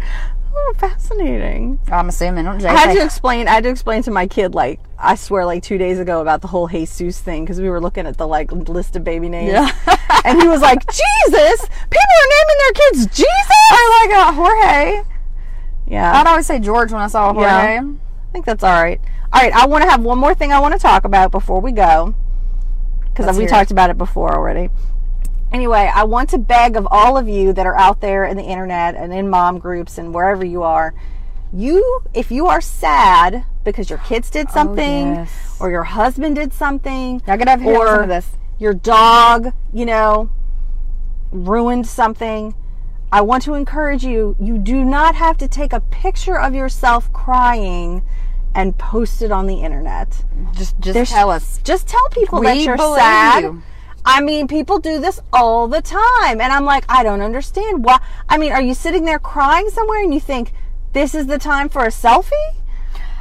[SPEAKER 3] Oh, fascinating.
[SPEAKER 2] I'm assuming. Don't
[SPEAKER 3] I had to explain. I had to explain to my kid, like I swear, like two days ago about the whole Jesus thing because we were looking at the like list of baby names,
[SPEAKER 2] Yeah.
[SPEAKER 3] and he was like, "Jesus, people are naming their kids Jesus."
[SPEAKER 2] I like uh, Jorge.
[SPEAKER 3] Yeah,
[SPEAKER 2] I'd always say George when I saw Jorge.
[SPEAKER 3] Yeah. I think that's all right. All right, I want to have one more thing I want to talk about before we go because we talked about it before already. Anyway, I want to beg of all of you that are out there in the internet and in mom groups and wherever you are, you if you are sad because your kids did oh, something
[SPEAKER 2] Oh, yes.
[SPEAKER 3] or your husband did something
[SPEAKER 2] get over
[SPEAKER 3] Or-
[SPEAKER 2] listen to this.
[SPEAKER 3] your dog, you know, ruined something, I want to encourage you you do not have to take a picture of yourself crying and post it on the internet.
[SPEAKER 2] Just, just
[SPEAKER 3] There's-
[SPEAKER 2] tell us.
[SPEAKER 3] Just tell people that you're sad.
[SPEAKER 2] you.
[SPEAKER 3] I mean, people do this all the time. And I'm like, I don't understand. Why? I mean, are you sitting there crying somewhere and you think, this is the time for a selfie?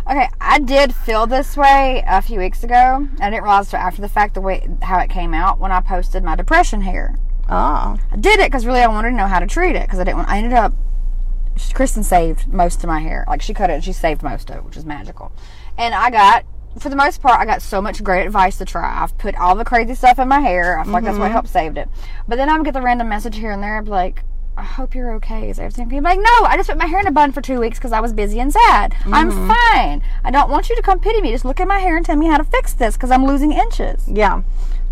[SPEAKER 2] Okay, I did feel this way a few weeks ago. I didn't realize till after the fact the way how it came out when I posted my depression hair.
[SPEAKER 3] Oh.
[SPEAKER 2] I did it because really I wanted to know how to treat it because I didn't want. I ended up. Kristen saved most of my hair. Like she cut it and she saved most of it, which is magical. And I got, for the most part, I got so much great advice to try. I've put all the crazy stuff in my hair. I feel like that's what mm-hmm. helped saved it. But then I would get the random message here and there, I'd be like. I hope you're okay. Is everything okay? I'm like, no, I just put my hair in a bun for two weeks because I was busy and sad. I'm mm-hmm. fine. I don't want you to come pity me. Just look at my hair and tell me how to fix this because I'm losing inches.
[SPEAKER 3] Yeah.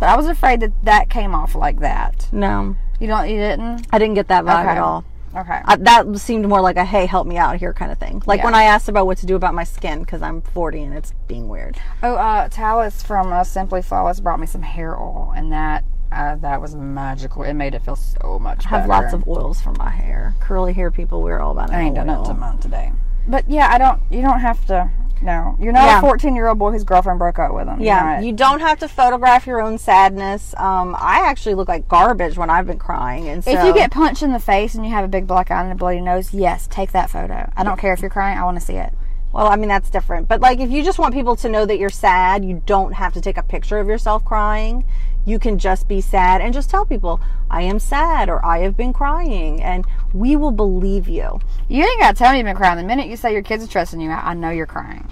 [SPEAKER 2] But I was afraid that that came off like that.
[SPEAKER 3] No.
[SPEAKER 2] You don't, you didn't?
[SPEAKER 3] I didn't get that vibe
[SPEAKER 2] Okay.
[SPEAKER 3] at all.
[SPEAKER 2] Okay.
[SPEAKER 3] Uh, that seemed more like a hey, help me out here kind of thing. Like
[SPEAKER 2] Yeah.
[SPEAKER 3] when I asked about what to do about my skin because I'm 40 and it's being weird.
[SPEAKER 2] Oh, uh, Talis from uh, Simply Flawless brought me some hair oil, and that uh, that was magical. It made it feel so much
[SPEAKER 3] I have
[SPEAKER 2] better.
[SPEAKER 3] lots of oils for my hair. Curly hair people, we're all about
[SPEAKER 2] I ain't done
[SPEAKER 3] oil.
[SPEAKER 2] it to mine today. But yeah, I don't. You don't have to. No, you're not
[SPEAKER 3] Yeah.
[SPEAKER 2] a 14 year old boy whose girlfriend broke up with him.
[SPEAKER 3] Yeah, you don't have to photograph your own sadness. Um, I actually look like garbage when I've been crying, and so
[SPEAKER 2] if you get punched in the face and you have a big black eye and a bloody nose, yes, take that photo. I don't care if you're crying. I want to see it.
[SPEAKER 3] well, I mean that's different. But like, if you just want people to know that you're sad, you don't have to take a picture of yourself crying. You can just be sad and just tell people, "I am sad" or "I have been crying," and we will believe you.
[SPEAKER 2] You ain't got to tell me you've been crying. The minute you say your kids are trusting you, I I know you're crying.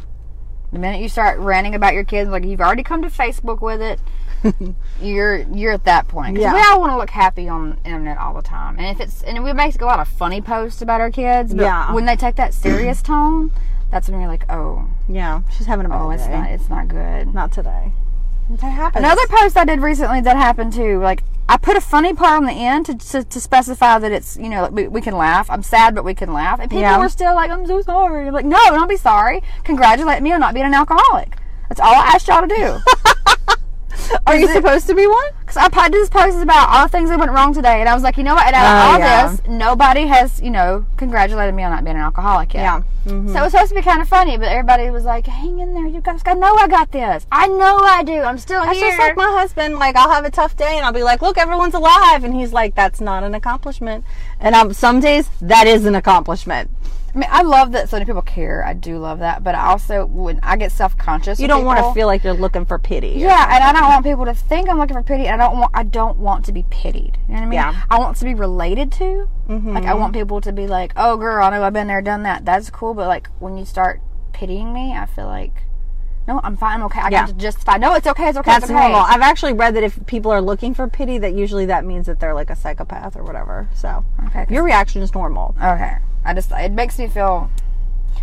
[SPEAKER 2] The minute you start ranting about your kids, like you've already come to Facebook with it, you're you're at that point.
[SPEAKER 3] Yeah.
[SPEAKER 2] We all want to look happy on the internet all the time, and if it's and we make a lot of funny posts about our kids, but
[SPEAKER 3] Yeah.
[SPEAKER 2] when they take that serious tone, that's when you're like, oh,
[SPEAKER 3] Yeah, she's having a bad
[SPEAKER 2] oh, it's
[SPEAKER 3] day.
[SPEAKER 2] not it's not good.
[SPEAKER 3] Not today. That happens.
[SPEAKER 2] Another post I did recently that happened too. Like I put a funny part on the end to, to, to specify that it's you know we, we can laugh. I'm sad, but we can laugh. And people
[SPEAKER 3] Yeah.
[SPEAKER 2] were still like, "I'm so sorry." I'm like, no, don't be sorry. Congratulate me on not being an alcoholic. That's all I asked y'all to do.
[SPEAKER 3] Are you supposed to be one?
[SPEAKER 2] Because I po- did this post about all the things that went wrong today, and I was like, you know what? And out of
[SPEAKER 3] Oh,
[SPEAKER 2] all
[SPEAKER 3] yeah.
[SPEAKER 2] this, nobody has, you know, congratulated me on not being an alcoholic yet.
[SPEAKER 3] Mm-hmm.
[SPEAKER 2] So it was supposed to be kind of funny, but everybody was like, hang in there, you guys. I know I got this. I know I do. I'm still
[SPEAKER 3] That's
[SPEAKER 2] here.
[SPEAKER 3] just like my husband. Like I'll have a tough day, and I'll be like, "Look, everyone's alive," and he's like, "That's not an accomplishment." And um, some days that is an accomplishment.
[SPEAKER 2] I mean, I love that so many people care. I do love that, but I also when I get self conscious,
[SPEAKER 3] You don't want to feel like you're looking for pity.
[SPEAKER 2] Yeah, and I don't want people to think I'm looking for pity. I don't want I don't want to be pitied. You know what I mean?
[SPEAKER 3] Yeah.
[SPEAKER 2] I want to be related to. Mm-hmm. Like I want people to be like, "Oh, girl, I know I've been there, done that. That's cool." But like when you start pitying me, I feel like, no, I'm fine. I'm okay. I
[SPEAKER 3] Yeah.
[SPEAKER 2] can justify. No, it's okay. It's okay.
[SPEAKER 3] That's
[SPEAKER 2] it's okay.
[SPEAKER 3] normal. I've actually read that if people are looking for pity, that usually that means that they're like a psychopath or whatever. So
[SPEAKER 2] Okay.
[SPEAKER 3] your reaction is normal.
[SPEAKER 2] Okay. I just it makes me feel.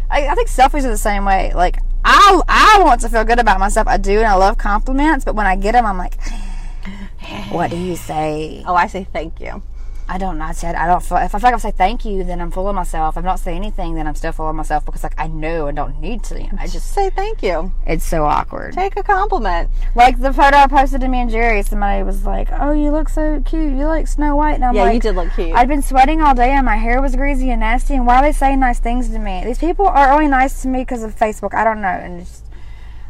[SPEAKER 2] I, I think selfies are the same way. Like I I want to feel good about myself. I do, and I love compliments. But when I get them, I'm like, what do you say?
[SPEAKER 3] Oh, I say thank you.
[SPEAKER 2] I don't know. I said I don't feel. If I feel like I say thank you, then I'm full of myself. If I don't say anything, then I'm still full of myself because like I know I don't need to. I just
[SPEAKER 3] Just say thank you.
[SPEAKER 2] it's so awkward.
[SPEAKER 3] Take a compliment.
[SPEAKER 2] Like the photo I posted to me and Jerry, somebody was like, "Oh, you look so cute. You like Snow White." And I'm
[SPEAKER 3] Yeah,
[SPEAKER 2] like,
[SPEAKER 3] you did look cute.
[SPEAKER 2] I'd been sweating all day and my hair was greasy and nasty. And why are they saying nice things to me? These people are only nice to me because of Facebook. I don't know. And it's,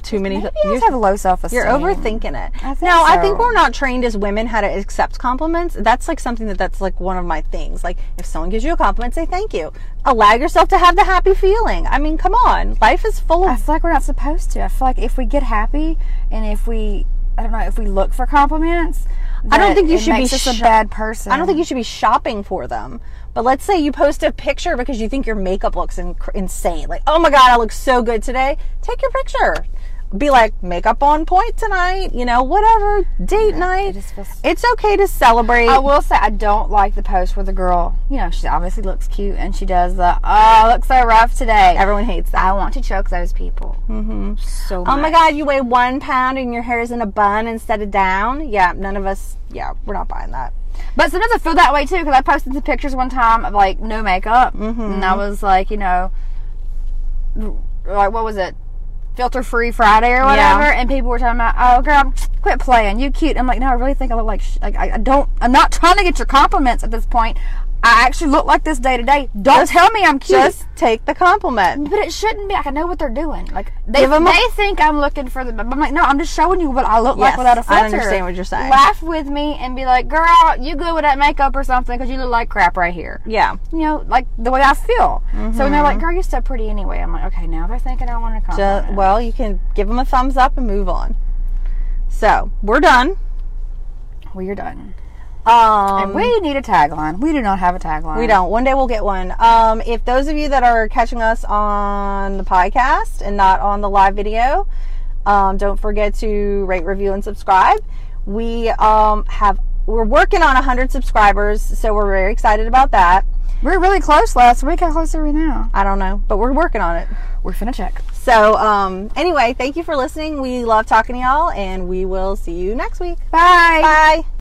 [SPEAKER 3] Too many.
[SPEAKER 2] maybe
[SPEAKER 3] you're,
[SPEAKER 2] just have low self esteem.
[SPEAKER 3] you're overthinking it.
[SPEAKER 2] I
[SPEAKER 3] no, I think we're not trained as women how to accept compliments. That's like something that that's like one of my things. Like if someone gives you a compliment, say thank you. Allow yourself to have the happy feeling. I mean, come on. Life is full of.
[SPEAKER 2] I feel like we're not supposed to. I feel like if we get happy and if we, I don't know, if we look for compliments,
[SPEAKER 3] I don't think you should be
[SPEAKER 2] us a bad person.
[SPEAKER 3] I don't think you should be shopping for them. But let's say you post a picture because you think your makeup looks inc- insane. Like, oh my God, I look so good today. Take your picture. Be like, makeup on point tonight, you know, whatever, date night.
[SPEAKER 2] just feels-
[SPEAKER 3] It's okay to celebrate.
[SPEAKER 2] I will say I don't like the post where the girl, you know, she obviously looks cute and she does the, oh, I look so rough today.
[SPEAKER 3] Everyone hates that.
[SPEAKER 2] I want to choke those people. Mm-hmm. So
[SPEAKER 3] Oh my. God, you weigh one pound and your hair is in a bun instead of down. Yeah, none of us, yeah, we're not buying that.
[SPEAKER 2] But sometimes I feel that way too because I posted some pictures one time of like no makeup,
[SPEAKER 3] Mm-hmm.
[SPEAKER 2] and I was like, you know, like what was it, filter free Friday or whatever, and people were talking about, oh girl, quit playing, you cute. I'm like, no, I really think I look like, sh- like I, I don't. I'm not trying to get your compliments at this point. I actually look like this day to day. Don't tell me I'm cute.
[SPEAKER 3] Just take the compliment.
[SPEAKER 2] but it shouldn't be. Like I know what they're doing. Like they,
[SPEAKER 3] 'em a-
[SPEAKER 2] they think I'm looking for the. I'm like, no, I'm just showing you what I look like without a filter.
[SPEAKER 3] I understand what you're saying.
[SPEAKER 2] Laugh with me and be like, girl, you good with that makeup or something because you look like crap right here.
[SPEAKER 3] Yeah.
[SPEAKER 2] You know, like the way I feel. So when they're like, mm-hmm. girl, you're so pretty anyway. I'm like, okay, now they're thinking I want to compliment.
[SPEAKER 3] well, you can give them a thumbs up and move on. So, we're done.
[SPEAKER 2] we're done.
[SPEAKER 3] Um,
[SPEAKER 2] And we need a tagline. We do not have a tagline.
[SPEAKER 3] We don't. One day we'll get one. Um, if those of you that are catching us on the podcast and not on the live video, um, don't forget to rate, review, and subscribe. We um, have we're working on 100 subscribers, so we're very excited about that.
[SPEAKER 2] We're really close last week. How close are we now?
[SPEAKER 3] I don't know, but we're working on it.
[SPEAKER 2] We're finna check.
[SPEAKER 3] So um, anyway, thank you for listening. We love talking to y'all, and we will see you next week.
[SPEAKER 2] Bye.
[SPEAKER 3] Bye.